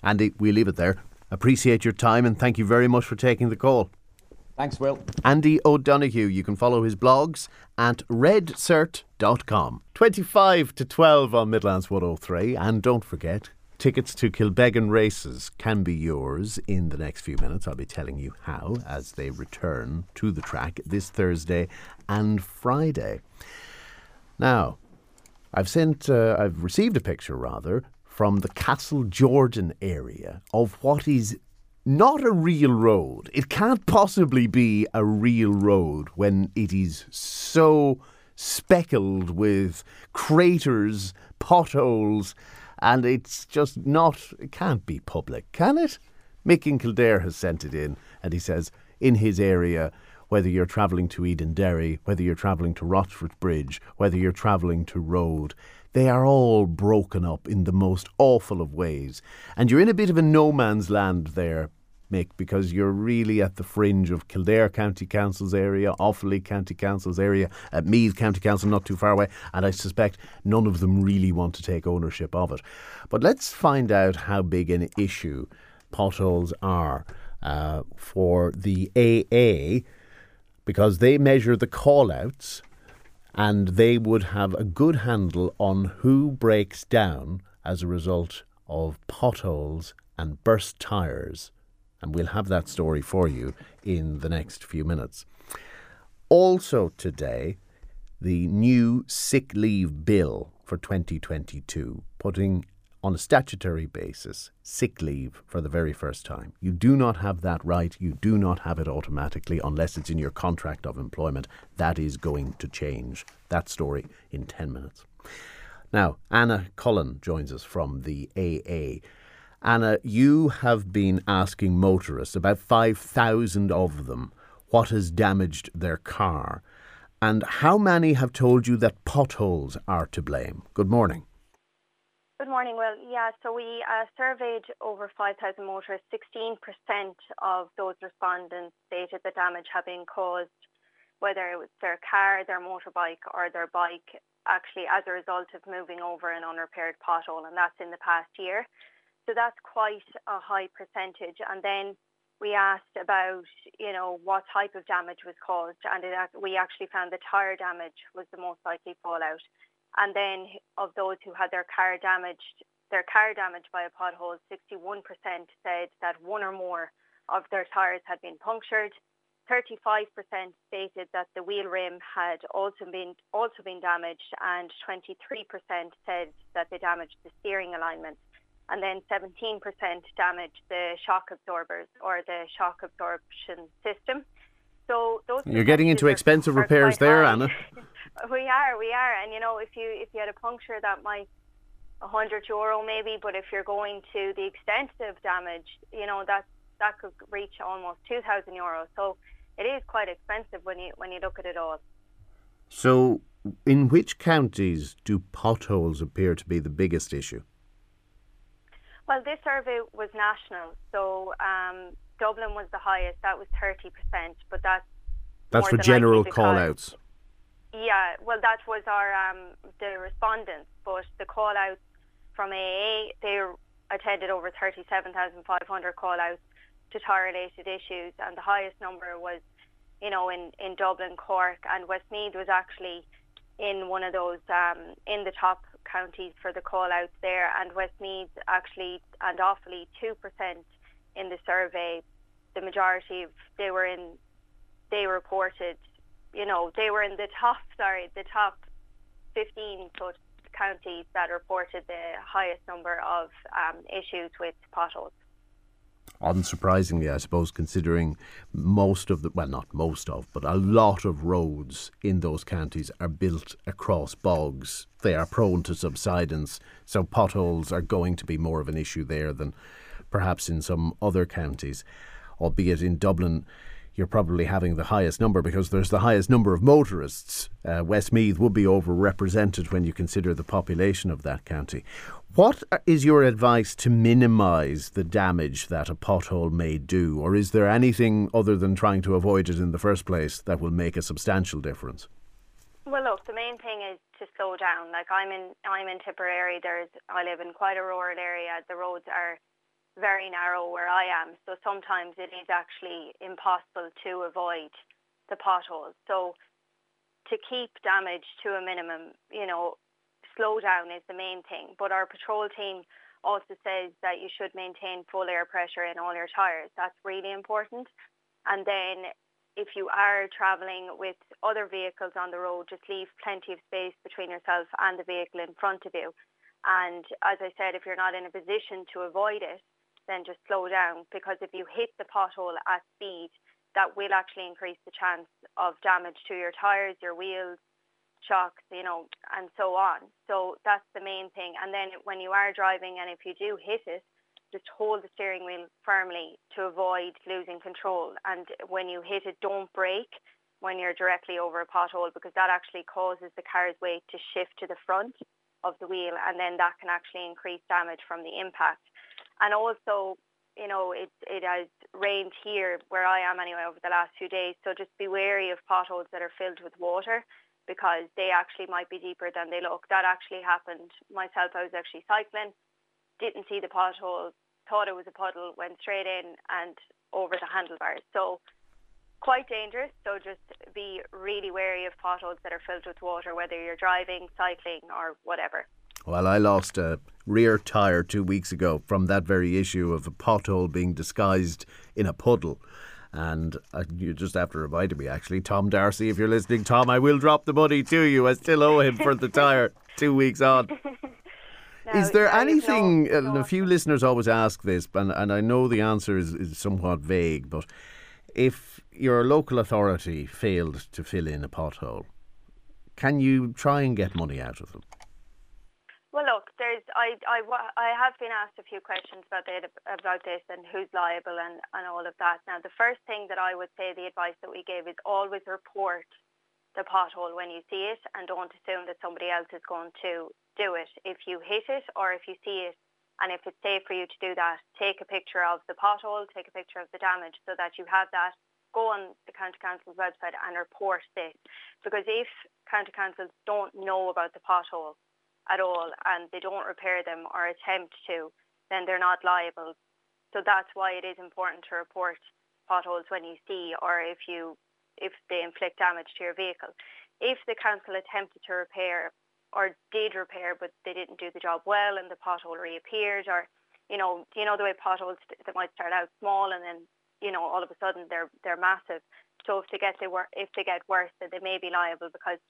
Andy, we leave it there. Appreciate your time and thank you very much for taking the call. Thanks, Will. Andy O'Donoghue. You can follow his blogs at redcert.com. 25 to 12 on Midlands 103. And don't forget, tickets to Kilbeggan races can be yours in the next few minutes. I'll be telling you how as they return to the track this Thursday and Friday. Now, I've sent, uh, I've received a picture rather from the Castle Jordan area of what is not a real road. It can't possibly be a real road when it is so speckled with craters, potholes, and it's just not, it can't be public, can it? Mick in Kildare has sent it in, and he says, in his area, whether you're travelling to Edenderry, whether you're travelling to Rochfortbridge, whether you're travelling to Rhode, they are all broken up in the most awful of ways. And you're in a bit of a no man's land there, Mick, because you're really at the fringe of Kildare County Council's area, Offaly County Council's area, at Meath County Council, not too far away, and I suspect none of them really want to take ownership of it. But let's find out how big an issue potholes are uh, for the AA, because they measure the call outs and they would have a good handle on who breaks down as a result of potholes and burst tyres. And we'll have that story for you in the next few minutes. Also, today, the new sick leave bill for 2022, putting on a statutory basis sick leave for the very first time. You do not have that right. You do not have it automatically unless it's in your contract of employment. That is going to change. That story in 10 minutes. Now, Anna Cullen joins us from the AA. Anna, you have been asking motorists, about 5,000 of them, what has damaged their car. And how many have told you that potholes are to blame? Good morning. Good morning. Well, yeah, so we uh, surveyed over 5,000 motorists. 16% of those respondents stated the damage had been caused, whether it was their car, their motorbike, or their bike, actually as a result of moving over an unrepaired pothole, and that's in the past year. So that's quite a high percentage. And then we asked about, you know, what type of damage was caused, and it, we actually found the tyre damage was the most likely fallout. And then of those who had their car damaged, their car damaged by a pothole, 61% said that one or more of their tyres had been punctured. 35% stated that the wheel rim had also been also been damaged, and 23% said that they damaged the steering alignment, and then 17% damaged the shock absorbers or the shock absorption system. So those you're getting into expensive repairs there, high. Anna. *laughs* We are, we are, and you know, if you if you had a puncture, that might a hundred euro maybe, but if you're going to the extensive damage, you know that that could reach almost two thousand euros. So it is quite expensive when you when you look at it all. So, in which counties do potholes appear to be the biggest issue? Well, this survey was national, so um, Dublin was the highest. That was thirty percent, but that's that's for general call-outs. Yeah, well, that was our um, the respondents, but the call outs from AA, they attended over 37,500 call outs to tyre related issues, and the highest number was, you know, in, in Dublin, Cork, and Westmeath was actually in one of those, um, in the top counties for the call outs there, and Westmeath actually, and Offaly 2% in the survey. The majority of, they were in, they reported you know, they were in the top, sorry, the top 15 so counties that reported the highest number of um, issues with potholes. Unsurprisingly, I suppose, considering most of the, well, not most of, but a lot of roads in those counties are built across bogs. They are prone to subsidence, so potholes are going to be more of an issue there than perhaps in some other counties, albeit in Dublin you're probably having the highest number because there's the highest number of motorists. Uh, Westmeath would be overrepresented when you consider the population of that county. What is your advice to minimise the damage that a pothole may do, or is there anything other than trying to avoid it in the first place that will make a substantial difference? Well, look, the main thing is to slow down. Like I'm in, I'm in Tipperary. There's, I live in quite a rural area. The roads are very narrow where I am. So sometimes it is actually impossible to avoid the potholes. So to keep damage to a minimum, you know, slow down is the main thing. But our patrol team also says that you should maintain full air pressure in all your tyres. That's really important. And then if you are travelling with other vehicles on the road, just leave plenty of space between yourself and the vehicle in front of you. And as I said, if you're not in a position to avoid it, then just slow down because if you hit the pothole at speed, that will actually increase the chance of damage to your tires, your wheels, shocks, you know, and so on. So that's the main thing. And then when you are driving and if you do hit it, just hold the steering wheel firmly to avoid losing control. And when you hit it, don't brake when you're directly over a pothole because that actually causes the car's weight to shift to the front of the wheel and then that can actually increase damage from the impact. And also, you know, it, it has rained here where I am anyway over the last few days. So just be wary of potholes that are filled with water because they actually might be deeper than they look. That actually happened myself. I was actually cycling, didn't see the pothole, thought it was a puddle, went straight in and over the handlebars. So quite dangerous. So just be really wary of potholes that are filled with water, whether you're driving, cycling, or whatever. Well, I lost a rear tyre two weeks ago from that very issue of a pothole being disguised in a puddle. And uh, you just have to remind me, actually, Tom Darcy, if you're listening, Tom, I will drop the money to you. I still owe him for the tyre *laughs* two weeks on. *laughs* No, is there anything, no, no. a few listeners always ask this, and, and I know the answer is, is somewhat vague, but if your local authority failed to fill in a pothole, can you try and get money out of them? Well, look, there's I, I, I have been asked a few questions about about this and who's liable and, and all of that. Now, the first thing that I would say, the advice that we gave is always report the pothole when you see it and don't assume that somebody else is going to do it. If you hit it or if you see it and if it's safe for you to do that, take a picture of the pothole, take a picture of the damage so that you have that. Go on the County Council's website and report this. Because if County Councils don't know about the pothole, at all and they don't repair them or attempt to, then they're not liable. So that's why it is important to report potholes when you see or if you if they inflict damage to your vehicle. If the council attempted to repair or did repair but they didn't do the job well and the pothole reappeared or you know, you know the way potholes that might start out small and then, you know, all of a sudden they're they're massive. So if they get they wor- if they get worse then they may be liable because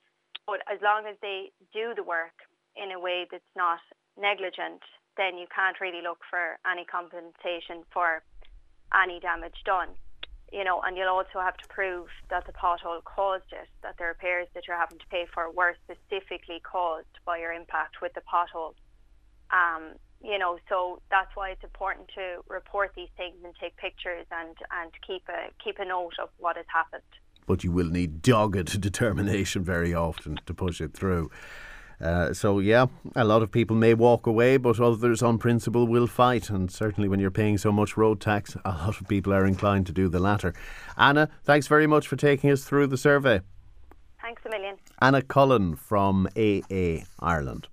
but as long as they do the work in a way that's not negligent, then you can't really look for any compensation for any damage done. You know, and you'll also have to prove that the pothole caused it, that the repairs that you're having to pay for were specifically caused by your impact with the pothole. Um, you know, so that's why it's important to report these things and take pictures and, and keep a keep a note of what has happened. But you will need dogged *laughs* determination very often to push it through. Uh, so, yeah, a lot of people may walk away, but others on principle will fight. And certainly when you're paying so much road tax, a lot of people are inclined to do the latter. Anna, thanks very much for taking us through the survey. Thanks a million. Anna Cullen from AA Ireland.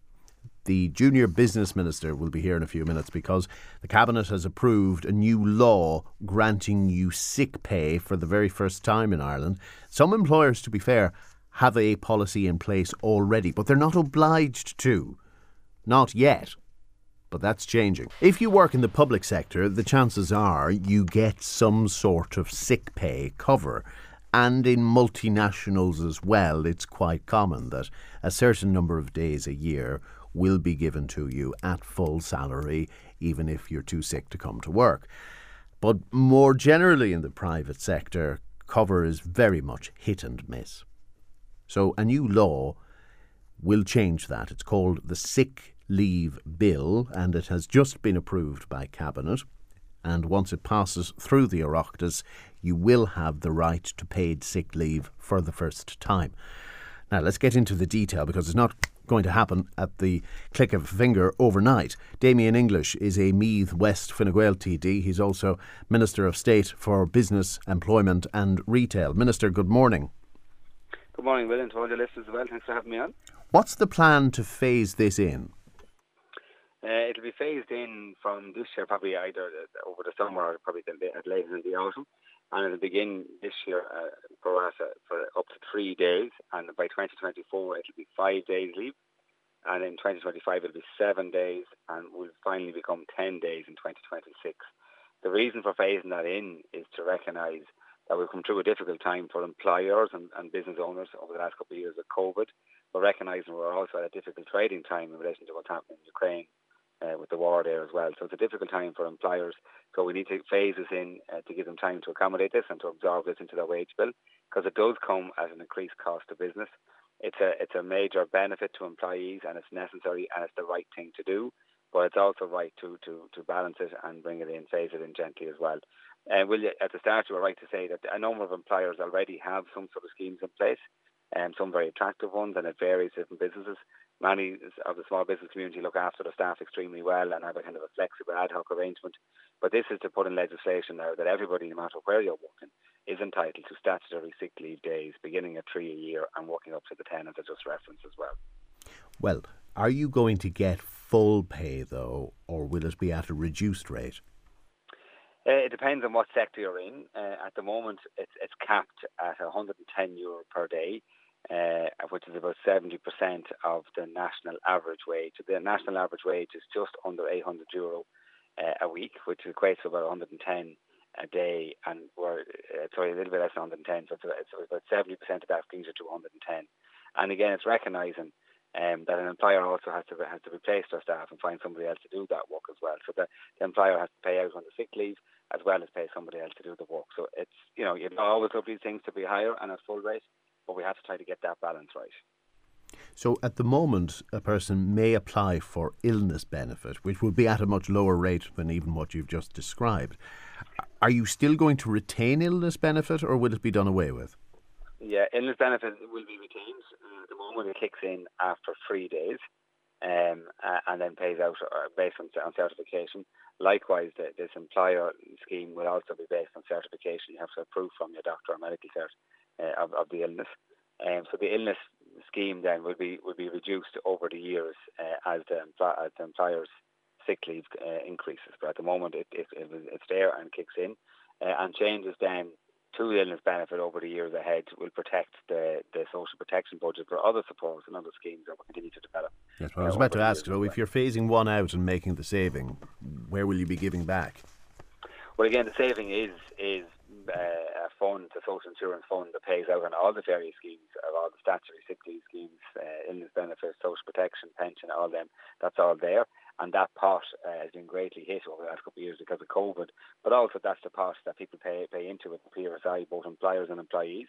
The junior business minister will be here in a few minutes because the cabinet has approved a new law granting you sick pay for the very first time in Ireland. Some employers, to be fair, have a policy in place already, but they're not obliged to. Not yet. But that's changing. If you work in the public sector, the chances are you get some sort of sick pay cover. And in multinationals as well, it's quite common that a certain number of days a year will be given to you at full salary, even if you're too sick to come to work. But more generally in the private sector, cover is very much hit and miss. So a new law will change that. It's called the Sick Leave Bill, and it has just been approved by Cabinet. and once it passes through the Oireachtas, you will have the right to paid sick leave for the first time. Now, let's get into the detail because it's not going to happen at the click of a finger overnight. Damien English is a Meath West Fine Gael TD. He's also Minister of State for Business, Employment and Retail. Minister, good morning. Good morning, Will, and to all your listeners as well. Thanks for having me on. What's the plan to phase this in? Uh, it'll be phased in from this year, probably either over the summer or probably at later in the autumn. And it'll begin this year uh, for us uh, for up to three days. And by 2024, it'll be five days leave. And in 2025, it'll be seven days and will finally become 10 days in 2026. The reason for phasing that in is to recognise that we've come through a difficult time for employers and, and business owners over the last couple of years of COVID. But recognising we're also at a difficult trading time in relation to what's happening in Ukraine uh, with the war there as well. So it's a difficult time for employers. So we need to phase this in uh, to give them time to accommodate this and to absorb this into their wage bill because it does come at an increased cost to business. It's a it's a major benefit to employees and it's necessary and it's the right thing to do. But it's also right to, to, to balance it and bring it in, phase it in gently as well. Uh, will you, at the start, you were right to say that a number of employers already have some sort of schemes in place, and um, some very attractive ones, and it varies different businesses many of the small business community look after their staff extremely well and have a kind of a flexible ad hoc arrangement. But this is to put in legislation now that everybody, no matter where you're working, is entitled to statutory sick leave days, beginning at three a year and working up to the 10 as I just referenced as well. Well, are you going to get full pay though, or will it be at a reduced rate? Uh, it depends on what sector you're in. Uh, at the moment, it's, it's capped at 110 euro per day uh, which is about 70% of the national average wage. The national average wage is just under 800 euro uh, a week, which equates to about 110 a day, and we're uh, sorry a little bit less than 110. So it's, about 70% of that brings it to 110. And again, it's recognising um, that an employer also has to has to replace their staff and find somebody else to do that work as well. So the, the employer has to pay out on the sick leave as well as pay somebody else to do the work. So it's you know you always love these things to be higher and at full rate, but we have to try to get that balance right. So at the moment, a person may apply for illness benefit, which would be at a much lower rate than even what you've just described. Are you still going to retain illness benefit, or will it be done away with? Yeah, illness benefit will be retained. Uh, at the moment, it kicks in after three days, um, uh, and then pays out uh, based on, on certification. Likewise, the, this employer scheme will also be based on certification. You have to approve from your doctor or medical cert uh, of, of the illness. Um, so the illness scheme then will be will be reduced over the years uh, as the as the employer's sick leave uh, increases. But at the moment, it, it, it, it's there and kicks in, uh, and changes then to the illness benefit over the years ahead will protect the, the social protection budget for other supports and other schemes that will continue to develop. Yes, well, I was about to ask. So, if you're phasing one out and making the saving, where will you be giving back? Well, again, the saving is is uh, a fund, a social insurance fund that pays out on all the various schemes, all the statutory sick leave schemes, uh, illness benefits, social protection, pension, all them. That's all there, and that pot uh, has been greatly hit over the last couple of years because of COVID. But also, that's the pot that people pay pay into with PRSI, both employers and employees,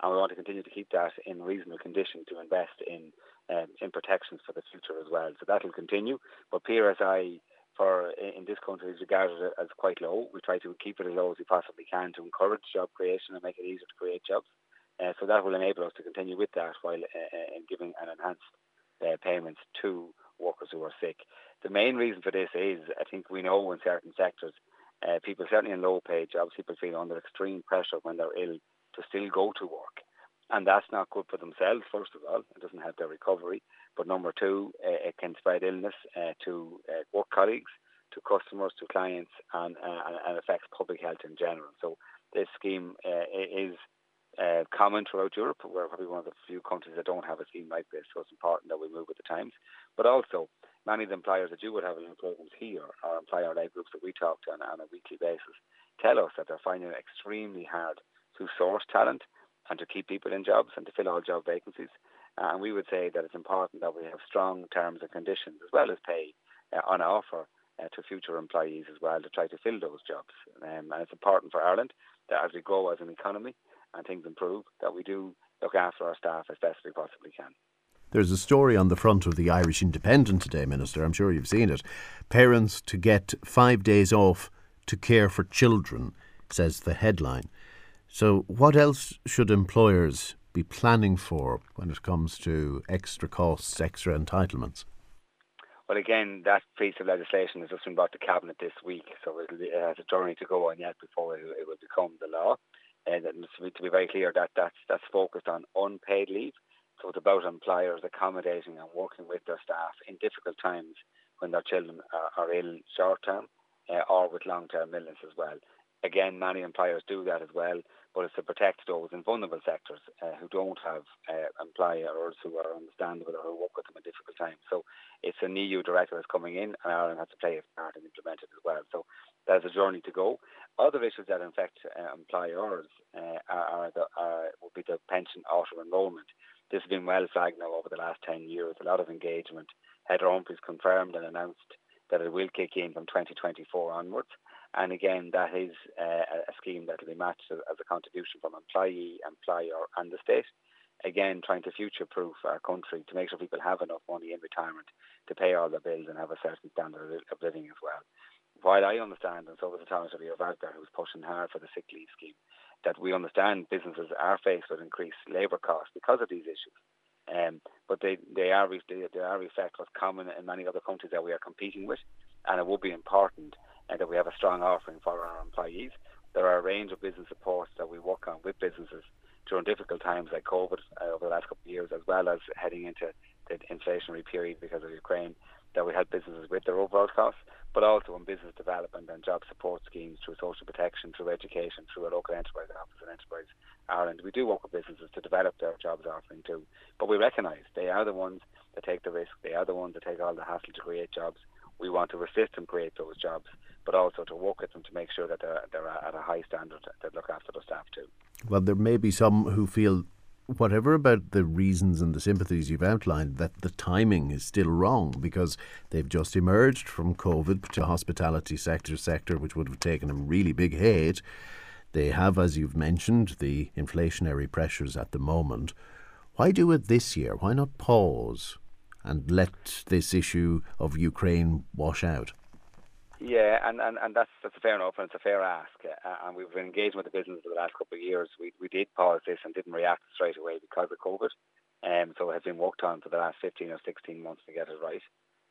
and we want to continue to keep that in reasonable condition to invest in um, in protections for the future as well. So that will continue, but PRSI for in this country is regarded as quite low. We try to keep it as low as we possibly can to encourage job creation and make it easier to create jobs. Uh, so that will enable us to continue with that while uh, uh giving an enhanced uh, payments to workers who are sick. The main reason for this is I think we know in certain sectors, uh, people certainly in low paid jobs, people feel under extreme pressure when they're ill to still go to work. And that's not good for themselves, first of all. It doesn't help their recovery. But number two, uh, it can spread illness uh, to uh, work colleagues, to customers, to clients, and, and affects public health in general. So this scheme is uh, common throughout Europe. We're probably one of the few countries that don't have a scheme like this, so it's important that we move with the times. But also, many of the employers that you would have in programs here, or employer-led groups that we talk to on, on, a weekly basis, tell us that they're finding it extremely hard to source talent and to keep people in jobs and to fill all job vacancies. And we would say that it's important that we have strong terms and conditions as well as pay uh, on offer uh, to future employees as well to try to fill those jobs. Um, and it's important for Ireland that as we grow as an economy and things improve, that we do look after our staff as best we possibly can. There's a story on the front of the Irish Independent today, Minister. I'm sure you've seen it. Parents to get five days off to care for children, says the headline. So, what else should employers be planning for when it comes to extra costs, extra entitlements? Well, again, that piece of legislation has just been brought to Cabinet this week, so it uh, has a journey to go on yet before it, will become the law. And uh, to be very clear, that that's, that's focused on unpaid leave. So it's about employers accommodating and working with their staff in difficult times when their children are, are ill short term uh, or with long term illness as well. Again, many employers do that as well, but it's to protect those in vulnerable sectors uh, who don't have uh, employers who are understandable or who work with them in difficult times. So it's an EU directive that's coming in, and Ireland has to play its part and implement it as well. So there's a journey to go. Other issues that affect uh, employers uh, are, the, are would be the pension auto enrolment. This has been well flagged now over the last 10 years, a lot of engagement. Heather Humphreys confirmed and announced that it will kick in from 2024 onwards. And again, that is uh, a scheme that will be matched as a contribution from employee, employer, and the state. Again, trying to future-proof our country to make sure people have enough money in retirement to pay all their bills and have a certain standard of living as well. While I understand, and so was the Thomas O'Leary Wagner, who was pushing hard for the sick leave scheme, that we understand businesses are faced with increased labour costs because of these issues. Um, but they, they are they, they are reflect what's common in many other countries that we are competing with, and it would be important and that we have a strong offering for our employees. There are a range of business supports that we work on with businesses during difficult times like COVID uh, over the last couple of years, as well as heading into the inflationary period because of Ukraine, that we help businesses with their overall costs, but also in business development and job support schemes through social protection, through education, through a local enterprise office and Enterprise Ireland. We do work with businesses to develop their jobs offering too, but we recognise they are the ones that take the risk, they are the ones that take all the hassle to create jobs. We want to assist them create those jobs but also to work with them to make sure that they're, they're at a high standard that look after the staff too. Well, there may be some who feel whatever about the reasons and the sympathies you've outlined, that the timing is still wrong because they've just emerged from COVID to hospitality sector sector, which would have taken a really big hit. They have, as you've mentioned, the inflationary pressures at the moment. Why do it this year? Why not pause and let this issue of Ukraine wash out? Yeah, and, and, and that's that's a fair enough and it's a fair ask. Uh, and we've been engaging with the business for the last couple of years. We we did pause this and didn't react straight away because of COVID. Um, so it has been worked on for the last 15 or 16 months to get it right.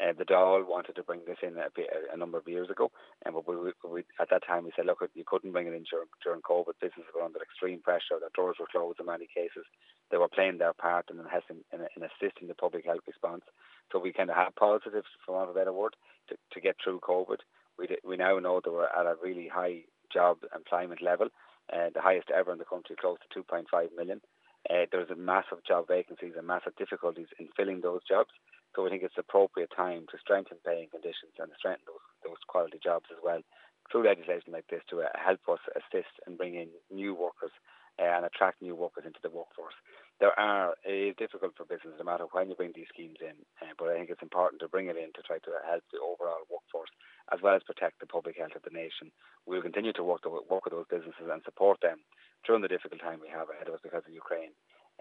Uh, the Dáil wanted to bring this in a, a, number of years ago, and but we, we, at that time we said, look, you couldn't bring it in during, during COVID. Businesses were under extreme pressure. Their doors were closed in many cases. They were playing their part in, in, in assisting the public health response. So we kind of had positives, for want of a better word, to, to get through COVID we, we now know that we're at a really high job employment level, uh, the highest ever in the country, close to 2.5 million. Uh, there's a massive job vacancies and massive difficulties in filling those jobs. So we think it's appropriate time to strengthen paying conditions and strengthen those, those quality jobs as well through legislation like this to uh, help us assist and bring in new workers uh, and attract new workers into the workforce. There are it is difficult for business no matter when you bring these schemes in, uh, but I think it's important to bring it in to try to help the overall workforce as well as protect the public health of the nation. We'll continue to work, to work with those businesses and support them during the difficult time we have ahead of us because of Ukraine.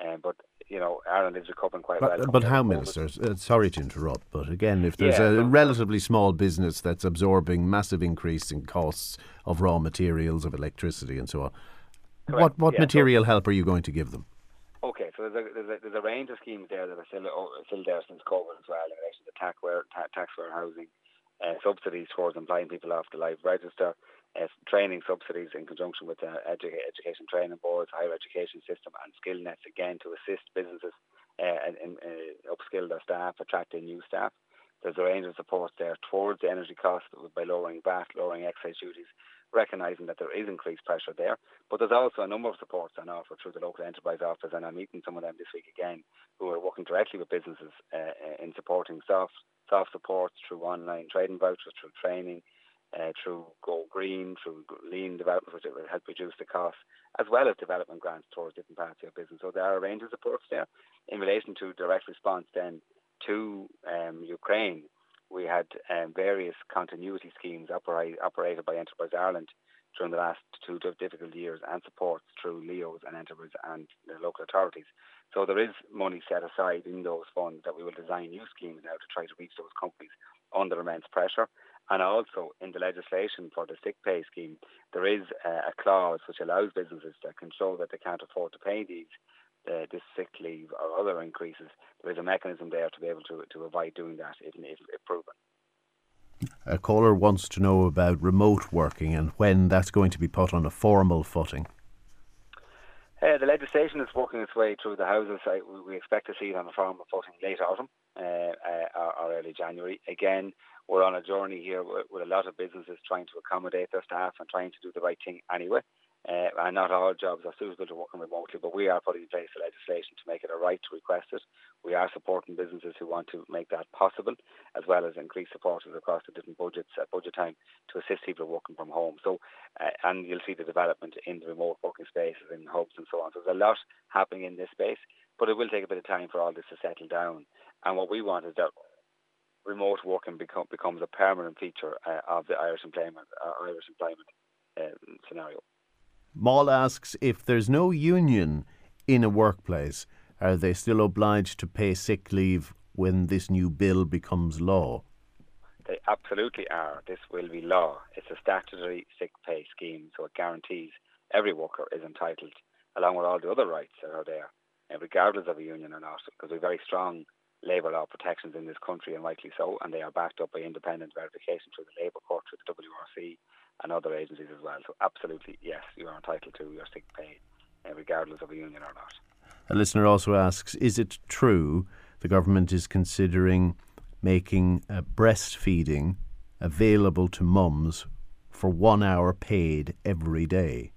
Um, but you know, Ireland is recovering quite but, well. But how, Minister? Uh, sorry to interrupt, but again, if there's yeah, a no, relatively small business that's absorbing massive increase in costs of raw materials, of electricity, and so on, correct. what what yeah, material so, help are you going to give them? So there's a, there's a, there's a range of schemes there that are still oh, still there since COVID as well in relation to tax tax housing, uh, subsidies towards employing people off the live register, uh, training subsidies in conjunction with education training boards, higher education system, and Skillnets again to assist businesses uh, and, uh, upskill their staff, attracting new staff. There's a range of support there towards the energy costs by lowering VAT, lowering excise duties, recognising that there is increased pressure there. But there's also a number of supports on offer through the local enterprise office, and I'm meeting some of them this week again, who are working directly with businesses uh, in supporting soft soft supports through online trading vouchers, through training, uh, through Go Green, through lean development, which will help reduce the cost, as well as development grants towards different parts of your business. So there are a range of supports there. In relation to direct response then to um, Ukraine, we had um, various continuity schemes operate, operated by Enterprise Ireland during the last two difficult years and supports through LEOs and Enterprise and the local authorities. So there is money set aside in those funds that we will design new schemes now to try to reach those companies under immense pressure. And also in the legislation for the sick pay scheme, there is a clause which allows businesses that can show that they can't afford to pay these uh, this sick leave or other increases. There is a mechanism there to be able to, to avoid doing that if, if, if proven. A caller wants to know about remote working and when that's going to be put on a formal footing. Uh, the legislation is working its way through the houses. I, we expect to see it on a formal footing late autumn uh, uh, or, early January. Again, we're on a journey here with, with, a lot of businesses trying to accommodate their staff and trying to do the right thing anyway. Uh, and not all jobs are suitable to working remotely, but we are putting in place the legislation to make it a right to request it. We are supporting businesses who want to make that possible, as well as increase support across the different budgets at budget time to assist people working from home. So, uh, and you'll see the development in the remote working spaces, in hubs and so on. So there's a lot happening in this space, but it will take a bit of time for all this to settle down. And what we want is that remote working become, becomes a permanent feature uh, of the Irish employment, uh, Irish employment uh, scenario. Maul asks if there's no union in a workplace, are they still obliged to pay sick leave when this new bill becomes law? They absolutely are. This will be law. It's a statutory sick pay scheme, so it guarantees every worker is entitled, along with all the other rights that are there, eh, regardless of a union or not, because we have very strong labour law protections in this country, and rightly so, and they are backed up by independent verification through the Labour Court, through the WRC, and other agencies as well. So absolutely, yes, you are entitled to your sick pay, uh, regardless of a union or not. A listener also asks, is it true the government is considering making uh, breastfeeding available to mums for one hour paid every day?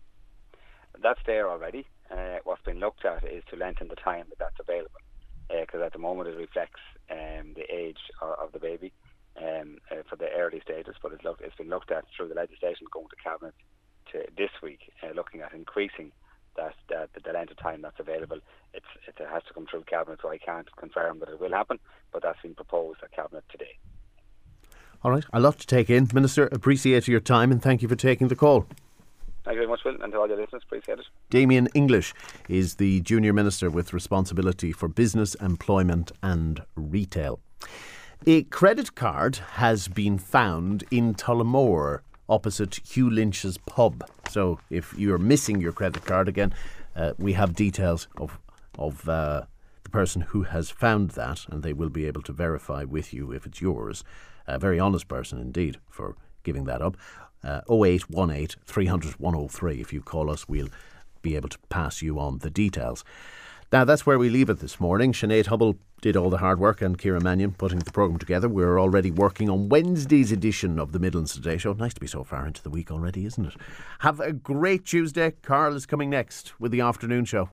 That's there already. Uh, what's been looked at is to lengthen the time that that's available, because uh, at the moment it reflects um, the age of, of the baby um, uh, for the early stages, but it's, look, it's been looked at through the legislation going to cabinet to this week, uh, looking at increasing that, that the length of time that's available. It's, it has to come through cabinet, so I can't confirm that it will happen, but that's been proposed at cabinet today. All right, a lot to take in, Minister. Appreciate your time and thank you for taking the call. Thank you very much, Will, and to all your listeners, appreciate it. Damien English is the Junior Minister with responsibility for business, employment, and retail. A credit card has been found in Tullamore opposite Hugh Lynch's pub. So if you're missing your credit card again, uh, we have details of of uh, the person who has found that, and they will be able to verify with you if it's yours. A very honest person indeed for giving that up. Uh, 0818 300 103. If you call us, we'll be able to pass you on the details. Now, that's where we leave it this morning. Sinead Hubble did all the hard work and Kira Mannion putting the programme together. We're already working on Wednesday's edition of the Midlands Today Show. Nice to be so far into the week already, isn't it? Have a great Tuesday. Carl is coming next with the afternoon show.